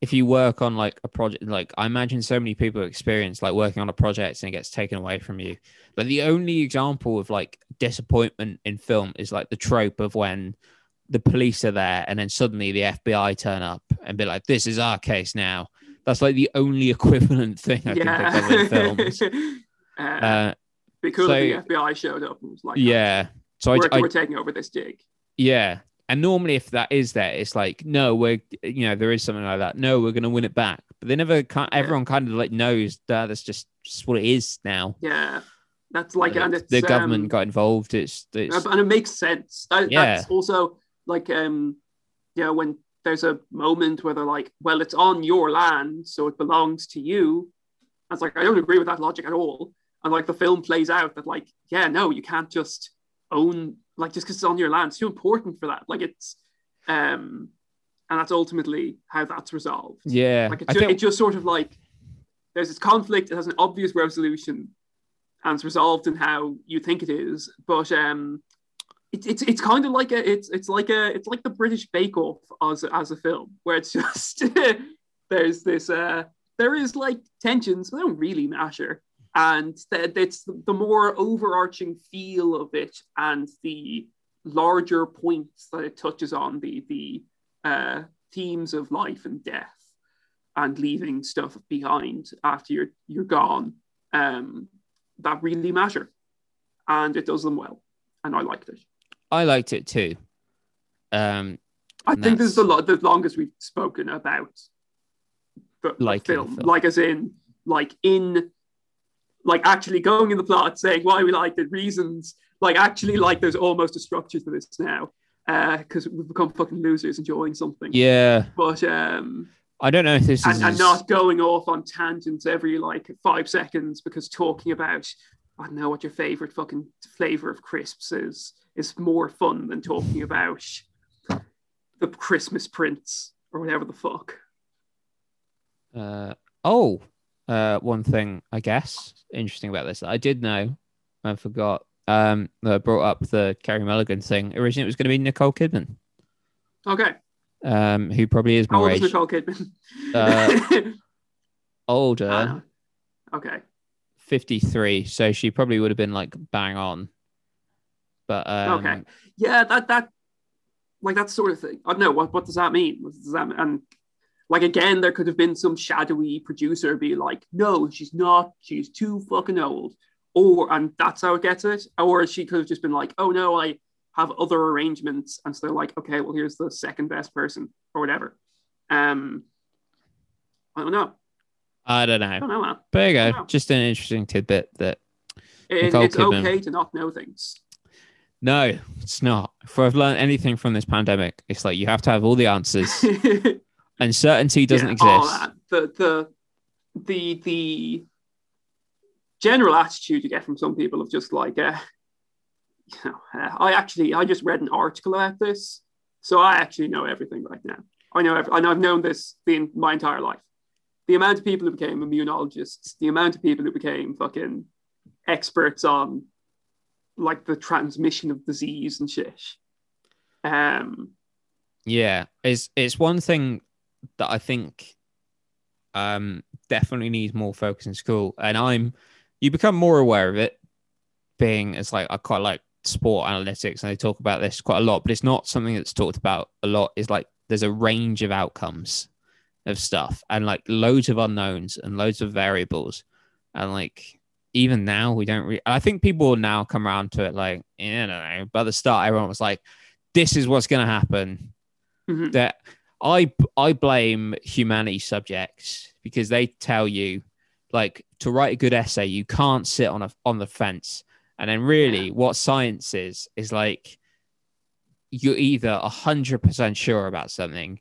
if you work on like a project like i imagine so many people experience like working on a project and it gets taken away from you. But the only example of like disappointment in film is like the trope of when the police are there and then suddenly the fbi turn up and be like this is our case now. That's like the only equivalent thing i yeah. can think of in films. Uh, uh, because so- the FBI showed up and was like, yeah so we're, I we're taking over this dig. yeah and normally if that is there it's like no we're you know there is something like that no we're gonna win it back but they never Yeah. everyone kind of like knows that that's just, just what it is now Yeah, that's like, and it's the government um, got involved it's, it's and it makes sense. That, Yeah. That's also like, um, you know, when there's a moment where they're like, well, it's on your land, so it belongs to you. I was like, I don't agree with that logic at all. And like the film plays out that like, yeah, no, you can't just own like just because it's on your land. It's too important for that. Like it's, um, and that's ultimately how that's resolved. yeah Like it, ju- it just sort of like there's this conflict. It has an obvious resolution, and it's resolved in how you think it is. But um, it's it's it's kind of like a it's it's like a it's like the British Bake Off as as a film where it's just there's this uh there is like tensions, but they don't really matter. And that it's the, more overarching feel of it and the larger points that it touches on the the uh, themes of life and death and leaving stuff behind after you're you're gone um, that really matter and it does them well and i liked it i liked it too um i think this is the, that's- lo- the longest we've spoken about the, the Liking the film. film. like as in like in like actually going in the plot saying why we liked it reasons like actually like there's almost a structure to this now because we've become fucking losers enjoying something. Yeah. But um i don't know if this is and, and not going off on tangents every like five seconds because talking about I don't know what your favorite fucking flavor of crisps is is more fun than talking about the Christmas Prince or whatever the fuck. Uh, oh, uh, one thing I guess interesting about this that I did know, I forgot. Um, that I brought up the Carey Mulligan thing. Originally, it was going to be Nicole Kidman, Okay, um, who probably is how more old is Nicole Kidman? Uh, older, Ah, okay, fifty three. So she probably would have been like bang on. But um, Okay. yeah, that that like that sort of thing. I don't know what what does that mean. What does that mean? And like again, there could have been some shadowy producer be like, no, she's not. She's too fucking old. Or and that's how it gets it. Or she could have just been like, oh no, I have other arrangements, and so they're like, okay, well here's the second best person or whatever. Um, I don't know. I don't I know. don't know. Man. There you go. Just an interesting tidbit that It- it's Kidman. okay to not know things. no, it's not. If I've learned anything from this pandemic, it's like you have to have all the answers. Uncertainty doesn't Yeah, exist. that. The the the the general attitude you get from some people of just like, uh, you know, uh, I actually I just read an article about this, so I actually know everything right now. I know, every, and I've known this the, my entire life. The amount of people who became immunologists, the amount of people who became fucking experts on like the transmission of disease and shit. Um, Yeah, it's it's one thing that I think um definitely needs more focus in school, and I'm you become more aware of it. Being as like I quite like sport analytics, and they talk about this quite a lot, but it's not something that's talked about a lot. Is like there's a range of outcomes of stuff, and like loads of unknowns and loads of variables, and like even now we don't. Re- I think people will now come around to it like you know, at the start everyone was like, "This is what's going to happen." Mhm. that I I blame humanity subjects because they tell you like to write a good essay you can't sit on a on the fence. And then really what science is is like you're either a hundred percent sure about something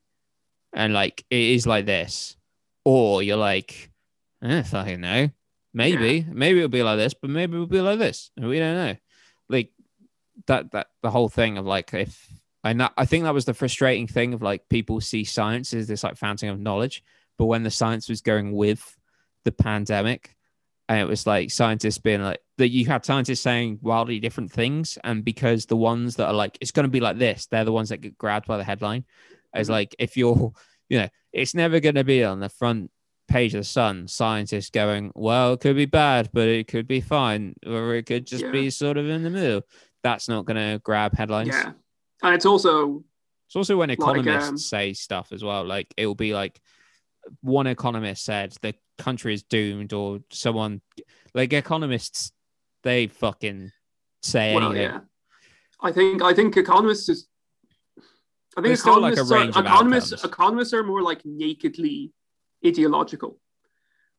and like it is like this or you're like eh, fucking know maybe maybe it'll be like this but maybe it'll be like this. We don't know. Like that that the whole thing of like if and that, I think that was the frustrating thing of like people see science as this like fountain of knowledge, but when the science was going with the pandemic, and it was like scientists being like that, you had scientists saying wildly different things, and because the ones that are like it's going to be like this, they're the ones that get grabbed by the headline. As Mhm. like if you're, you know, it's never going to be on the front page of the Sun. Scientists going, well, it could be bad, but it could be fine, or it could just Yeah. be sort of in the middle. That's not going to grab headlines. Yeah, and it's also It's also when economists um, say stuff as well. Like it will be like one economist said the country is doomed, or someone like economists they fucking say well, anything. yeah. I think I think economists is. I think There's still, like, a economists, range are, economists outcomes. economists are more like nakedly ideological,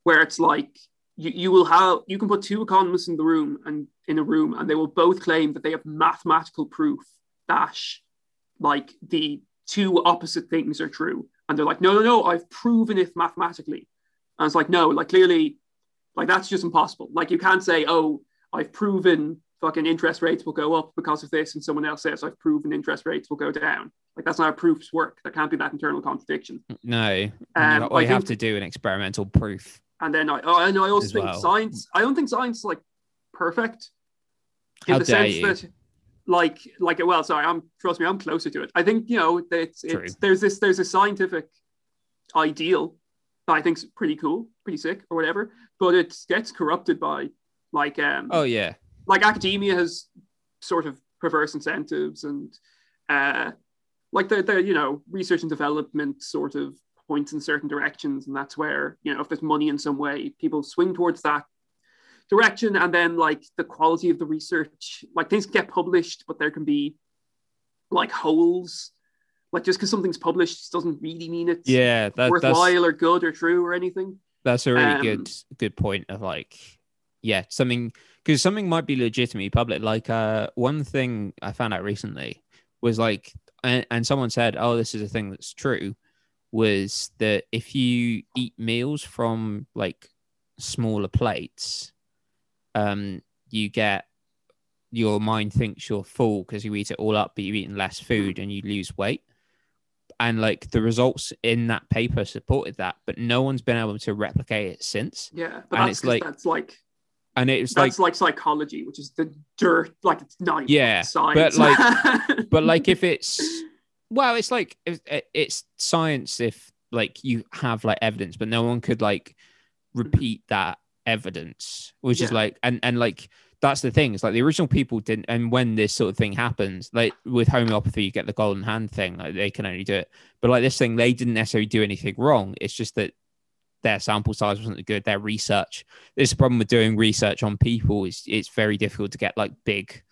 where it's like you, you will have you can put two economists in the room and in a room and they will both claim that they have mathematical proof like the two opposite things are true and they're like no no no I've proven it mathematically and it's like no like clearly like that's just impossible like you can't say oh I've proven fucking interest rates will go up because of this and someone else says I've proven interest rates will go down like that's not how proofs work there can't be that internal contradiction No, Um, you, I have to do an experimental proof. And then I, oh, and I also think well. science. I don't think science is like perfect in How the sense you. that, like, like, well, sorry, I'm trust me, I'm closer to it. I think you know, that it's, it's there's this there's a scientific ideal that I think's pretty cool, pretty sick, or whatever, but it gets corrupted by like um Oh yeah, like academia has sort of perverse incentives and uh like the, the you know research and development sort of points in certain directions and that's where you know if there's money in some way people swing towards that direction and then like the quality of the research like things get published but there can be like holes like just because something's published doesn't really mean it's yeah. That, that's worthwhile or good or true or anything that's a really um, good good point of like yeah something because something might be legitimately public. Like uh, one thing I found out recently was like, and, and someone said, oh, this is a thing that's true. Was that if you eat meals from like smaller plates, um, you get your mind thinks you're full because you eat it all up, but you've eaten less food and you lose weight. And like the results in that paper supported that, but no one's been able to replicate it since. yeah but And that's it's like- that's like And it's was like that's like, psychology which is the dirt like it's not even Yeah, science but, like- but like if it's well it's like if, it's science if like you have like evidence but no one could like repeat that evidence which is like and and like that's the thing. It's like the original people didn't and when this sort of thing happens like with homeopathy you get the golden hand thing like they can only do it. But like this thing they didn't necessarily do anything wrong. It's just that their sample size wasn't good their research. There's a problem with doing research on people is it's very difficult to get like big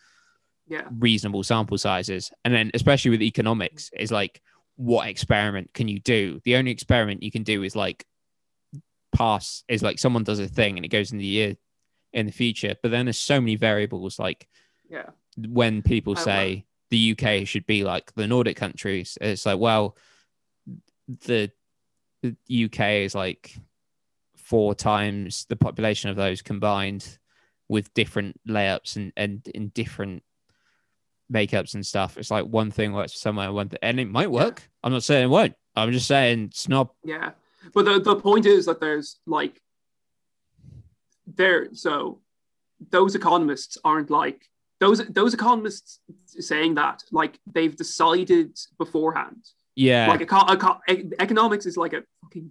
yeah. reasonable sample sizes. And then, especially with economics, is like, what experiment can you do? The only experiment you can do is like pass, is like someone does a thing and it goes in the year in the future. But then there's so many variables. Like yeah when people I say the UK should be like the Nordic countries, it's like, well, the, the UK is like four times the population of those combined with different layups and, and in different makeups and stuff. It's like one thing works somewhere, one th- and it might work. I'm not saying it won't. I'm just saying it's not. Yeah, but the the point is that there's like there. So those economists aren't like those those economists saying that like they've decided beforehand yeah, Like eco- eco- e- economics is like a fucking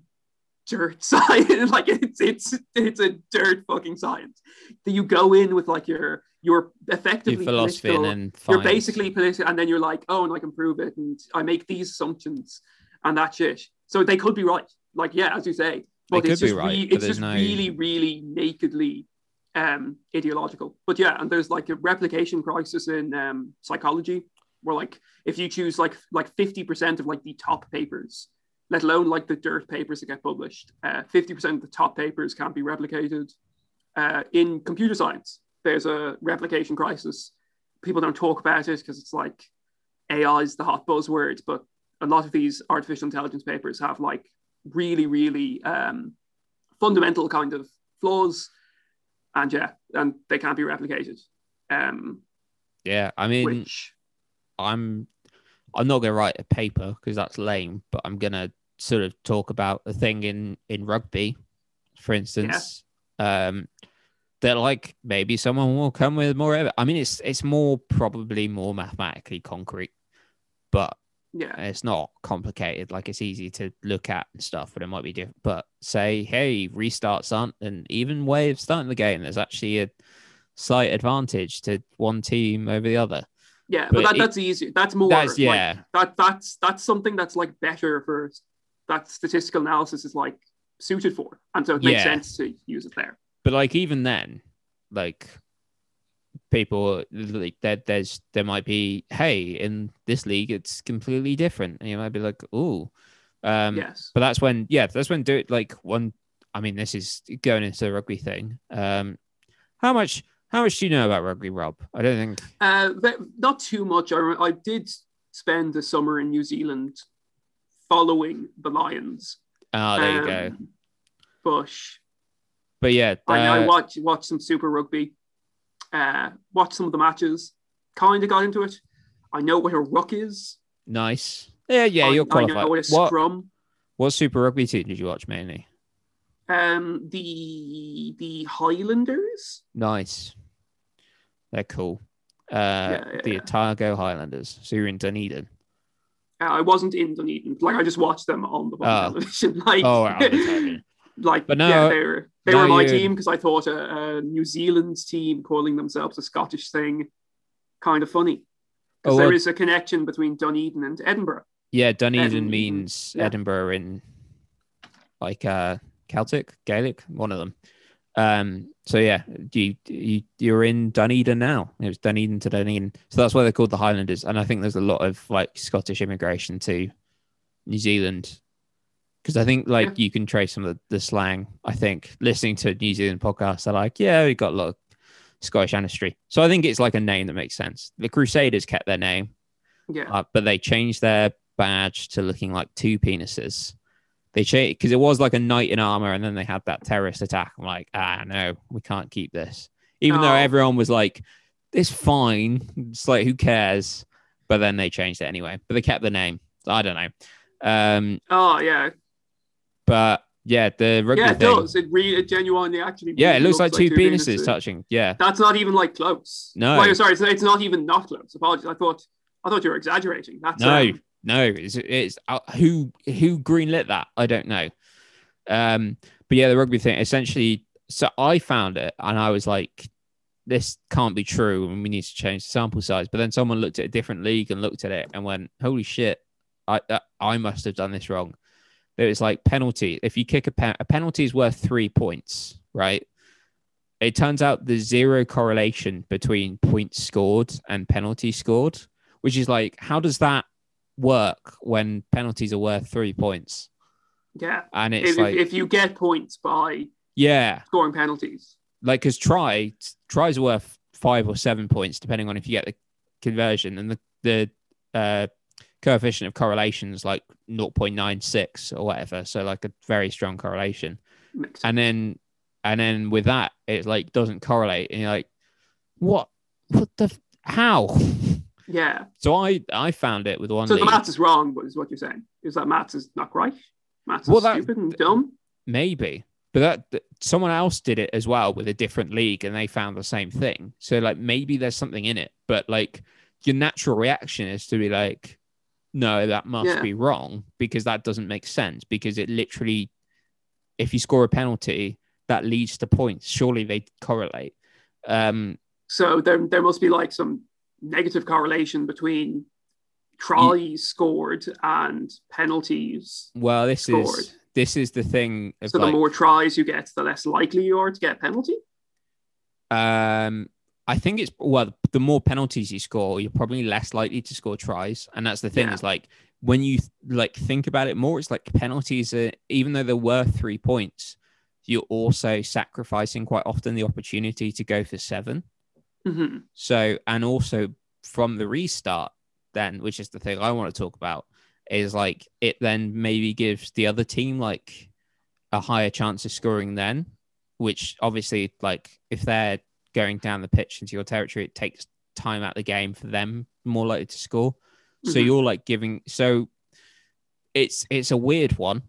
dirt science. like it's it's it's a dirt fucking science. That you go in with like your your effectively your philosophy and then you're basically political, and then you're like, oh, and I can prove it, and I make these assumptions, and that shit. So they could be right. Like, yeah, as you say, but it's just right, re- but it's just no- really, really nakedly um ideological. But yeah, and there's like a replication crisis in um psychology, where like if you choose like like 50% of like the top papers, let alone like the dirt papers that get published, uh, 50% of the top papers can't be replicated. Uh, in computer science, there's a replication crisis. People don't talk about it because it's like AI is the hot buzzword, but a lot of these artificial intelligence papers have like really, really um, fundamental kind of flaws, and yeah, and they can't be replicated. Um, yeah. I mean, which I'm I'm not gonna write a paper because that's lame, but I'm gonna sort of talk about a thing in in rugby, for instance. Um that like maybe someone will come with more. I mean it's it's more probably more mathematically concrete, but yeah, it's not complicated. Like it's easy to look at and stuff, but it might be different. But say, hey, restarts aren't an even way of starting the game. There's actually a slight advantage to one team over the other. yeah, but but, that, it- that's easy. That's more. That's like, yeah. that that's that's something that's like better for that statistical analysis is like suited for, and so it makes Yeah. sense to use it there. but like even then like people like there there's there might be hey in this league it's completely different. And you might be like oh um yes, but that's when yeah that's when do it like one i mean this is going into the rugby thing. Um how much how much do you know about rugby rob? I don't think uh, not too much. I, I did spend the summer in New Zealand following the Lions. oh there you go. Um, But but yeah I, I uh, watched watched some Super Rugby, uh, watched some of the matches, kind of got into it. I know what a ruck is. nice yeah yeah I, you're I know what a scrum. what super rugby team did you watch mainly Um, the the Highlanders. Nice. They're cool. Uh, yeah, the yeah. Otago Highlanders. So you're in Dunedin. Uh, I wasn't in Dunedin. Like I just watched them on the Oh. television. Like, Oh, right, on the television. like But no, yeah, they were now were my team because I thought a, a New Zealand team calling themselves a Scottish thing kind of funny. Because Oh, well- is a connection between Dunedin and Edinburgh. Yeah, Dunedin Edinburgh, means yeah. Edinburgh in like uh Celtic, Gaelic, one of them. Um, so yeah, you, you you're in Dunedin now. It was Dunedin to Dunedin, so that's why they're called the Highlanders. And I think there's a lot of like Scottish immigration to New Zealand because I think like Yeah. you can trace some of the, the slang. I think listening to New Zealand podcasts, they're like, yeah, we got a lot of Scottish ancestry. So I think it's like a name that makes sense. The Crusaders kept their name, Yeah. uh, but they changed their badge to looking like two penises. They changed because it was like a knight in armor, and then they had that terrorist attack. I'm like, ah, no, we can't keep this. Even though everyone was like, it's fine. It's like, who cares? But then they changed it anyway. But they kept the name. I don't know. Um, Oh yeah. But yeah, the rugby Yeah, it thing. does. It really it genuinely actually Yeah, it looks like two penises penises. touching. Yeah. That's not even like close. No. Like, sorry, it's, it's not even not close. Apologies. I thought I thought you were exaggerating. That's No, um, no, it's it's uh, who who greenlit that? I don't know. Um, but yeah, the rugby thing essentially. So I found it, and I was like, "This can't be true, and we need to change the sample size." But then someone looked at a different league and looked at it and went, "Holy shit! I uh, I must have done this wrong." It was like penalty. If you kick a pen, a penalty is worth three points, right? It turns out there's zero correlation between points scored and penalty scored, which is like, how does that work when penalties are worth three points? yeah. And it's If, like, if, you get points by yeah, scoring penalties. like because try tries are worth five or seven points depending on if you get the conversion, and the the uh, coefficient of correlation is like 0.96 or whatever, so like a very strong correlation. And then and then with that it like doesn't correlate and you're like what what the f- how Yeah. so i i found it with one So the league. maths is wrong, but is what you're saying. Is that maths is not right? Maths is Well, that- stupid and dumb. maybe but that th- someone else did it as well with a different league and they found the same thing so like maybe there's something in it but like your natural reaction is to be like no, that must Yeah. be wrong because that doesn't make sense because it literally, if you score a penalty, that leads to points. Surely they correlate. Um, So there, there must be like some negative correlation between tries scored and penalties. well, this Scored. is this is the thing. Of So like, the more tries you get, the less likely you are to get a penalty. Um, I think it's well, the more penalties you score, you're probably less likely to score tries, and that's the thing. Yeah. Is like when you like think about it more, it's like penalties are even though they're worth three points, you're also sacrificing quite often the opportunity to go for seven. hmm So, and also from the restart, then, which is the thing I want to talk about, is like it then maybe gives the other team like a higher chance of scoring then, which obviously, like, if they're going down the pitch into your territory, it takes time out of the game for them more likely to score. So Mhm. you're like giving, so it's it's a weird one,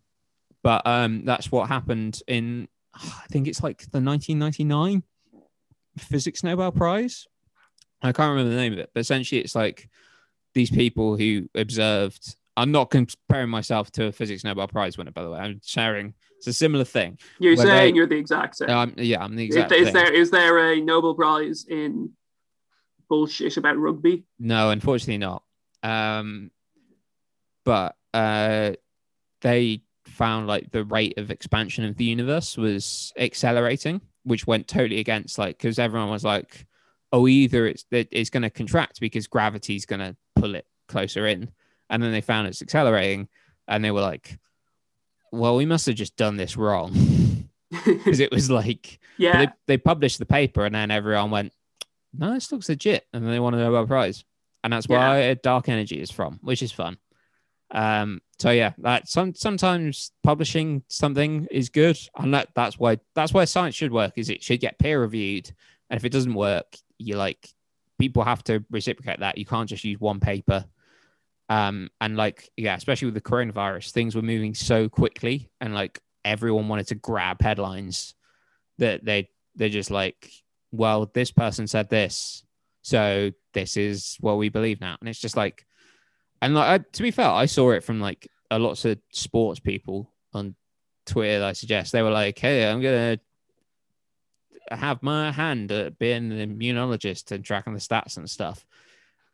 but um, that's what happened in, I think it's like the 1999 Physics Nobel Prize. I can't remember the name of it, but essentially it's like these people who observed. I'm not comparing myself to a physics Nobel Prize winner, by the way. I'm sharing. It's a similar thing. You're saying you're the exact same. Um, yeah, I'm the Is- exact is thing. there is there a Nobel Prize in bullshit about rugby? No, unfortunately not. Um, but uh, they found like the rate of expansion of the universe was accelerating, which went totally against like because everyone was like, oh, either it's it's going to contract because gravity's going to pull it closer in, and then they found it's accelerating, and they were like, well, we must have just done this wrong because it was like yeah, they, they published the paper and then everyone went, no, this looks legit. And then they won a Nobel Prize. And that's where Dark Energy is from, which is fun. Um, so yeah, that some sometimes publishing something is good. And that, that's why that's why science should work, is it should get peer reviewed. And if it doesn't work, you like people have to reciprocate that. You can't just use one paper. Um, and like, yeah, especially with the coronavirus, things were moving so quickly and like everyone wanted to grab headlines that they they're just like, well, this person said this, so this is what we believe now, and it's just like, and like I, to be fair, I saw it from like a lots of sports people on Twitter. I suggest they were like, hey, I'm gonna have my hand at being an immunologist and tracking the stats and stuff,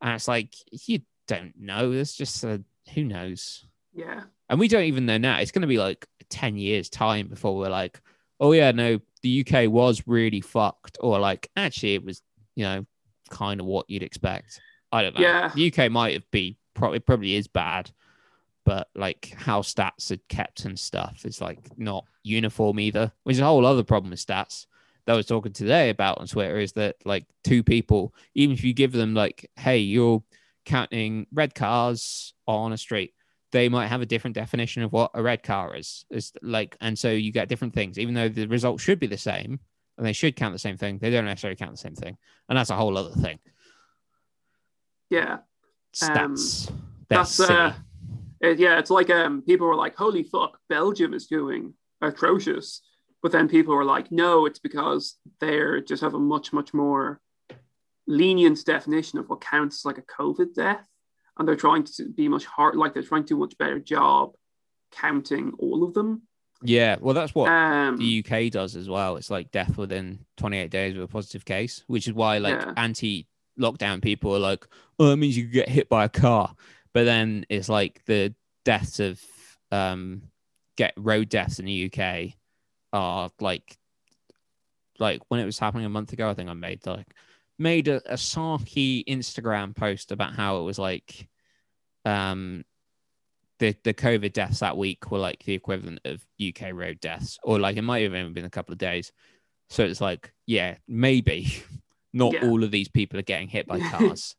and it's like you don't know. It's just a, who knows. yeah, And we don't even know now. It's going to be like 10 years' time before we're like, oh, yeah, no, the UK was really fucked. Or like, actually, it was, you know, kind of what you'd expect. I don't know. Yeah. The UK might have been, probably, probably is bad. But like how stats are kept and stuff is like not uniform either, which is a whole other problem with stats that I was talking today about on Twitter is that like two people, even if you give them like, hey, you're counting red cars on a street, they might have a different definition of what a red car is. It's like, and so you get different things, even though the results should be the same and they should count the same thing. They don't necessarily count the same thing, and that's a whole other thing. yeah. Um, Stats. They're That's uh, it- yeah. It's like um, people were like, "Holy fuck, Belgium is doing atrocious," but then people were like, "No, it's because they're just have a much much more lenient definition of what counts as like a COVID death, and they're trying to be much hard, like they're trying to do a much better job counting all of them." yeah. Well, that's what Um, the UK does as well. It's like death within 28 days with a positive case, which is why like Yeah. anti-lockdown people are like, oh, that means you get hit by a car. But then it's like the deaths of um get road deaths in the UK are like like when it was happening a month ago, I think I made like made a, a sarky Instagram post about how it was like um the the COVID deaths that week were like the equivalent of UK road deaths, or like it might have even been a couple of days. So it's like, yeah, maybe not Yeah. all of these people are getting hit by cars.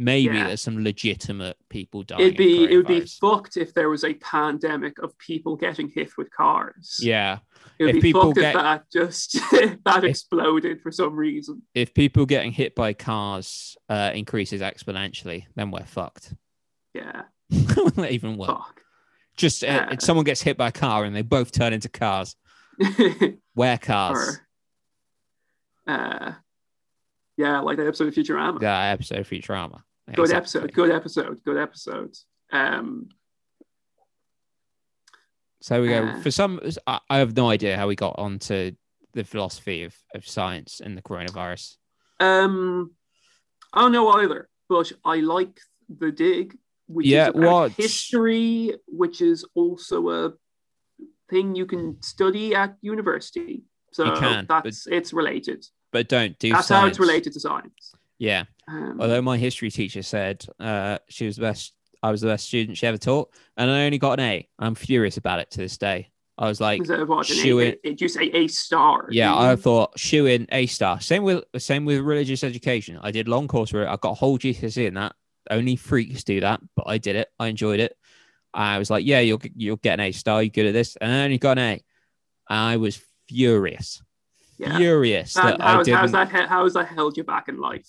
Maybe Yeah. there's some legitimate people dying. it'd be it would be fucked if there was a pandemic of people getting hit with cars. yeah. It would If be people fucked get- if that just that exploded for some reason. If people getting hit by cars uh, increases exponentially, then we're fucked. Yeah, even worse. fuck. Just uh, if someone gets hit by a car and they both turn into cars. Where cars? or, uh, yeah, like that episode of Futurama. That episode of Futurama. Good episode. Good episode. Good episode. Um, So we go Uh. for some. I I have no idea how we got onto the philosophy of, of science and the coronavirus. um, I don't know either, but I like the dig, which Yeah, is about what- history, which is also a thing you can study at university. So can, but- that's it's related. But don't do. That's science. how it's related to science. Yeah. Um, Although my history teacher said uh, she was the best, I was the best student she ever taught, and I only got an A. I'm furious about it to this day. I was like, of what, an shoe A, it. did you say a star? yeah, I thought shoe in A star. Same with same with religious education. I did long course for it. I got a whole GCSE in that. Only freaks do that, but I did it. I enjoyed it. I was like, yeah, you'll you'll get an A star. You're good at this, and I only got an A. I was furious, Yeah. furious And that I how's, didn't. how's that? How's that held you back in life?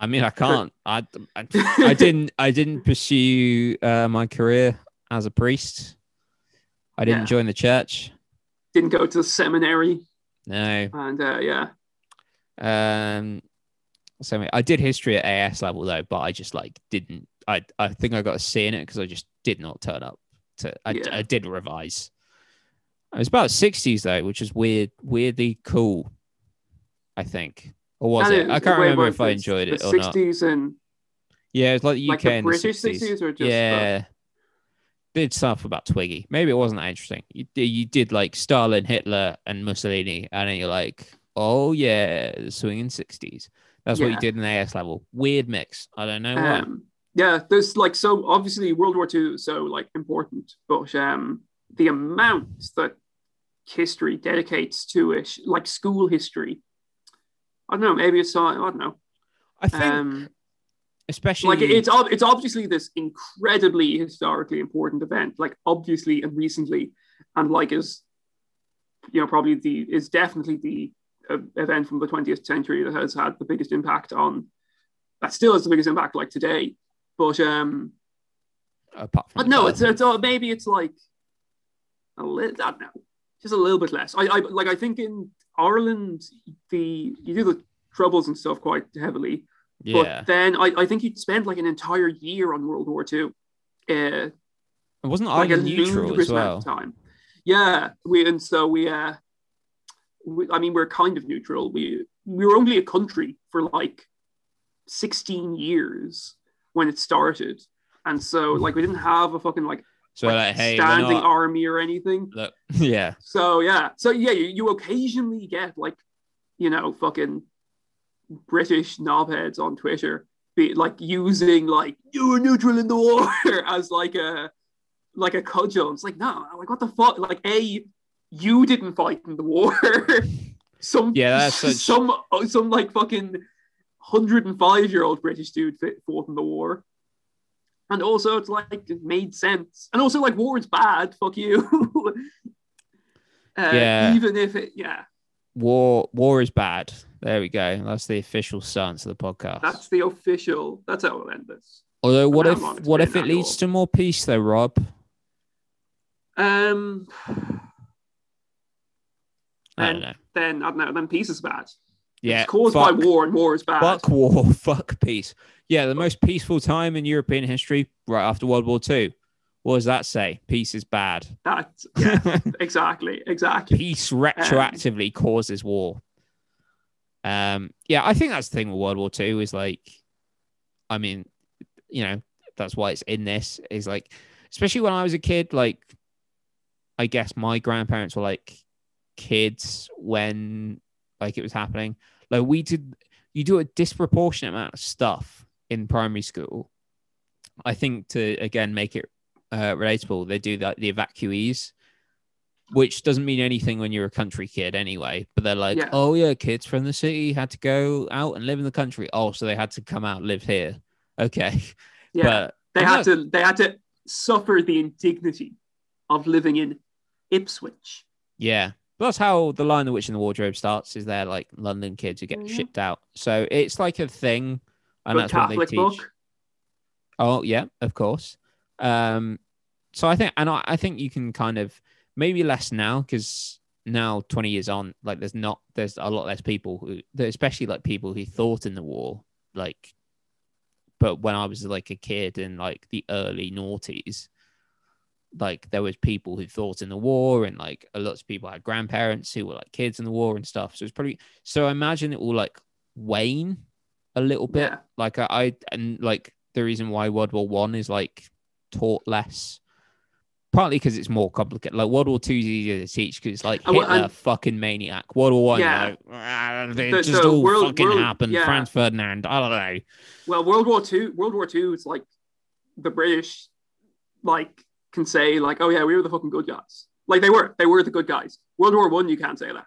I mean, I can't. I, I, I didn't. I didn't pursue uh, my career as a priest. I didn't Yeah. join the church. Didn't go to the seminary, No. and uh, yeah, Um. So I did history at AS level though, but I just like didn't. I I think I got a C in it because I just did not turn up to. I, Yeah. I did revise. It was about sixties though, which is weird, weirdly cool. I think, or was And it? I can't remember if I enjoyed it the or not. 60s and Yeah, it's like the UK like the in British the 60s. 60s or just the- yeah. Did stuff about Twiggy. Maybe it wasn't that interesting. You, you did like Stalin, Hitler, and Mussolini, and then you're like, oh yeah, the swinging 60s. That's what you did in the AS level. Weird mix. I don't know why. um, yeah, there's like so obviously World War II is so like important, but um, the amount that history dedicates to it, like school history, I don't know. Maybe it's I don't know. I think, Um, especially like it's ob- it's obviously this incredibly historically important event, like obviously and recently, and like is you know probably the is definitely the uh, event from the 20th century that has had the biggest impact on that still has the biggest impact like today. But um, apart from but no, it's it's uh, maybe it's like a little I don't know, just a little bit less. I, I like I think in Ireland the you do the troubles and stuff quite heavily. yeah. But then I, I think you'd spend like an entire year on World War II. Uh, it wasn't like a Ireland neutral as well. time. Yeah, we and so we uh we, I mean we're kind of neutral. We we were only a country for like 16 years when it started. And so like we didn't have a fucking like, So like, like, hey, standing not- army or anything. look, yeah, So yeah, so yeah, you, you occasionally get like, you know, fucking British knobheads on Twitter be like using like you were neutral in the war as like a like a cudgel. It's like no, like what the fuck? Like a you didn't fight in the war. some Yeah, that's such- some uh, some like fucking hundred and five year old British dude fought in the war. And also, it's like it made sense. And also, like war is bad. Fuck you. uh, Yeah. Even if it, yeah, war war is bad. There we go. That's the official stance of the podcast. that's the official. That's how we'll end this. Although, what if what if it leads to more peace, though, Rob? Um, I don't And- know. then I don't know. Then peace is bad. Yeah, it's caused fuck, by war, and war is bad. Fuck war, fuck peace. Yeah, the most peaceful time in European history, right after World War Two. What does that say? Peace is bad. That's yeah, exactly, exactly. peace retroactively causes war. Um, yeah, I think that's the thing with World War Two is like, I mean, you know, that's why it's in this. Is like, especially when I was a kid, like, I guess my grandparents were like kids when like it was happening. Like we did, you do a disproportionate amount of stuff in primary school. I think to again make it uh, relatable, they do that the evacuees which doesn't mean anything when you're a country kid anyway. But they're like, Yeah. oh yeah, kids from the city had to go out and live in the country. Oh, so they had to come out and live here. Okay, Yeah, but they had not- to. They had to suffer the indignity of living in Ipswich. yeah, but that's how the Lion the Witch, in the Wardrobe starts. Is they're like London kids who get Mhm. shipped out. So it's like a thing, and Good that's what they teach. book. Oh yeah, of course. Um, so I think, and I, I think you can kind of maybe less now because now twenty years on, like there's not there's a lot less people who, especially like people who thought in the war, like but when I was like a kid in like the early noughties, like there was people who fought in the war, and like a lot of people had grandparents who were like kids in the war and stuff. So it's pretty. So I imagine it will like wane a little bit. Yeah. Like I, I and like the reason why World War One is like taught less. Partly because it's more complicated. Like World War Two is easier to teach because it's like And Hitler, fucking maniac. World War One, Yeah. like, "Ah, it just the all world- fucking world- happened. yeah. Franz Ferdinand, I don't know. Well, World War Two, World War Two, is like the British, like, can say like, "Oh yeah, we were the fucking good guys." Like they were, they were the good guys. World War One, you can't say that.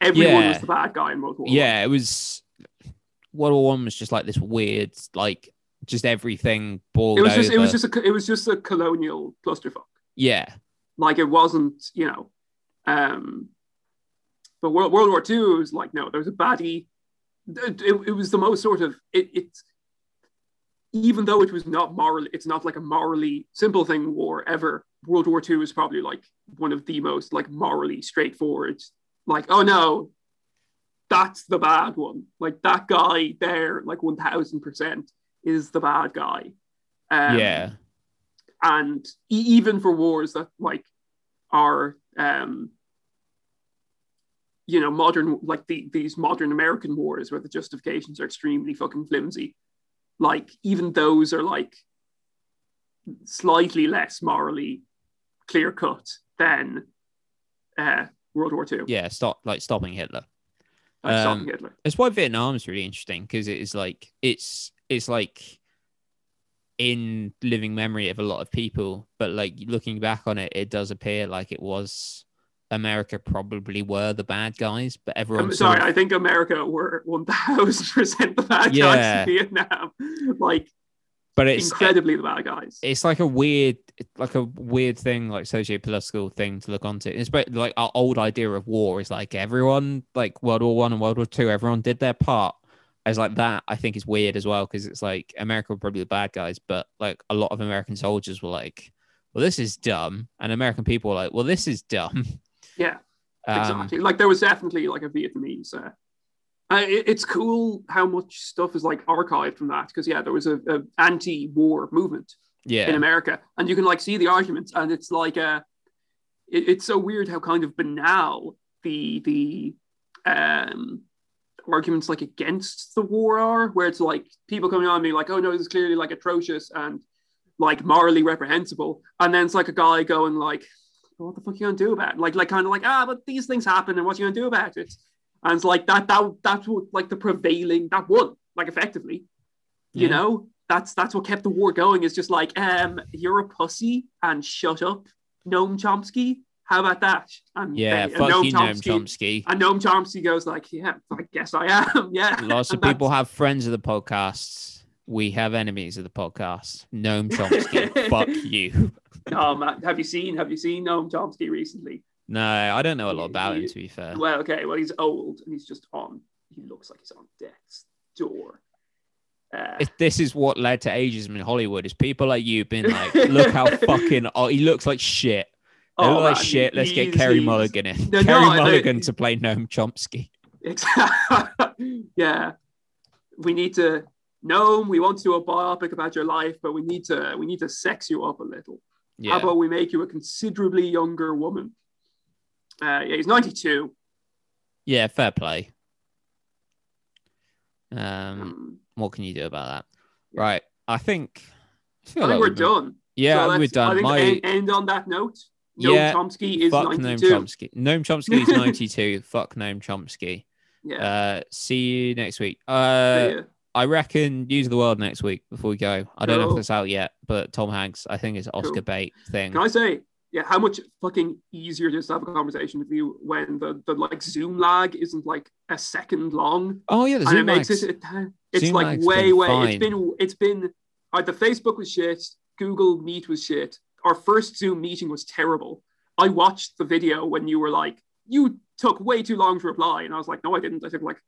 Everyone Yeah. was the bad guy in World War. One. Yeah, it was World War One was just like this weird, like just everything boiled it was just, it was just, a, it was just a colonial clusterfuck. yeah, Like it wasn't, you know. Um, but World, World War Two was like, no, there was a baddie. It, it, it was the most sort of it. It's even though it was not moral, it's not like a morally simple thing war ever. World War Two is probably like one of the most like morally straightforward. Like, oh no, that's the bad one. Like that guy there, like one thousand percent is the bad guy. Um, yeah, and e- even for wars that like are um you know modern like the, these modern american wars where the justifications are extremely fucking flimsy like even those are like slightly less morally clear cut than uh world war ii yeah. Stop, like stopping Hitler. like Um, stopping hitler That's why Vietnam is really interesting because it is like it's it's like in living memory of a lot of people, but like looking back on it, it does appear like it was America probably were the bad guys, but everyone. I'm sort sorry, of- I think America were 1000% the bad guys in Vietnam. Like, but it's incredibly the bad guys. it's like a weird like a weird thing like socio-political thing to look onto it's but like our old idea of war is like everyone like world war one and world war two everyone did their part as like that i think is weird as well because it's like america were probably the bad guys but like a lot of american soldiers were like well this is dumb and american people were like well this is dumb Yeah, um, exactly. Like, there was definitely like a Vietnamese. Uh, uh, it- it's cool how much stuff is like archived from that because, yeah, there was a, a anti war movement yeah in America, and you can like see the arguments, and it's like a, it, it's so weird how kind of banal the the um arguments like against the war are, where it's like people coming on me like, oh no, this is clearly like atrocious and like morally reprehensible, and then it's like a guy going like, what the fuck are you gonna do about it? Like like kind of like ah, but these things happen, and what you gonna do about it? And it's like that that that's what like the prevailing that won like effectively. You Yeah. know? That's that's what kept the war going. Is just like um you're a pussy and shut up noam chomsky. How about that? And yeah they- fuck you noam chomsky and noam chomsky goes like yeah i guess i am. Yeah. Lots of people have friends of the podcasts. We have enemies of the podcast noam chomsky fuck you man have you seen have you seen noam chomsky recently No, I don't know a lot about him to be fair. well okay well he's old and he's just on he looks like he's on death's door uh, If this is what led to ageism in Hollywood, is people like you being like, look how fucking oh, he looks like shit. They oh, like man, shit. Let's get Carey Mulligan in. No, Carey no, Mulligan to play Noam Chomsky. Exactly. yeah. We need to know we want to do a biopic about your life, but we need to we need to sex you up a little. How about we make you a considerably younger woman? Uh, yeah, he's 92. yeah, fair play. Um, Um, what can you do about that? Yeah. Right, I think. I, I think like we're done. Yeah, So we're done. I think My end, end on that note. Noam Yeah, Chomsky is fuck 92. Noam Chomsky. Noam Chomsky is ninety-two. fuck Noam Chomsky. Yeah. Uh, see you next week. See Uh. I reckon News of the World next week before we go. I don't know if Cool. it's out yet, but Tom Hanks, I think it's Oscar Cool. bait thing. Can I say, yeah, how much fucking easier is to have a conversation with you when the, the like Zoom lag isn't like a second long oh yeah, the and Zoom it makes lags. it, it it's Zoom like way way fine. it's been it's been uh, the facebook was shit google meet was shit our first zoom meeting was terrible i watched the video when you were like you took way too long to reply and i was like no i didn't i took like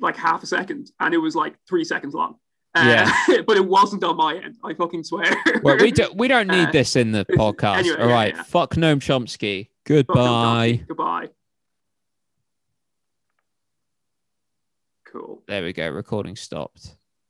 like half a second and it was like three seconds long uh, Yeah. but it wasn't on my end i fucking swear Well, we don't we don't need Uh, this in the podcast. anyway, All yeah, right, yeah. fuck Noam Chomsky. Fuck Goodbye. them, goodbye cool There we go. Recording stopped.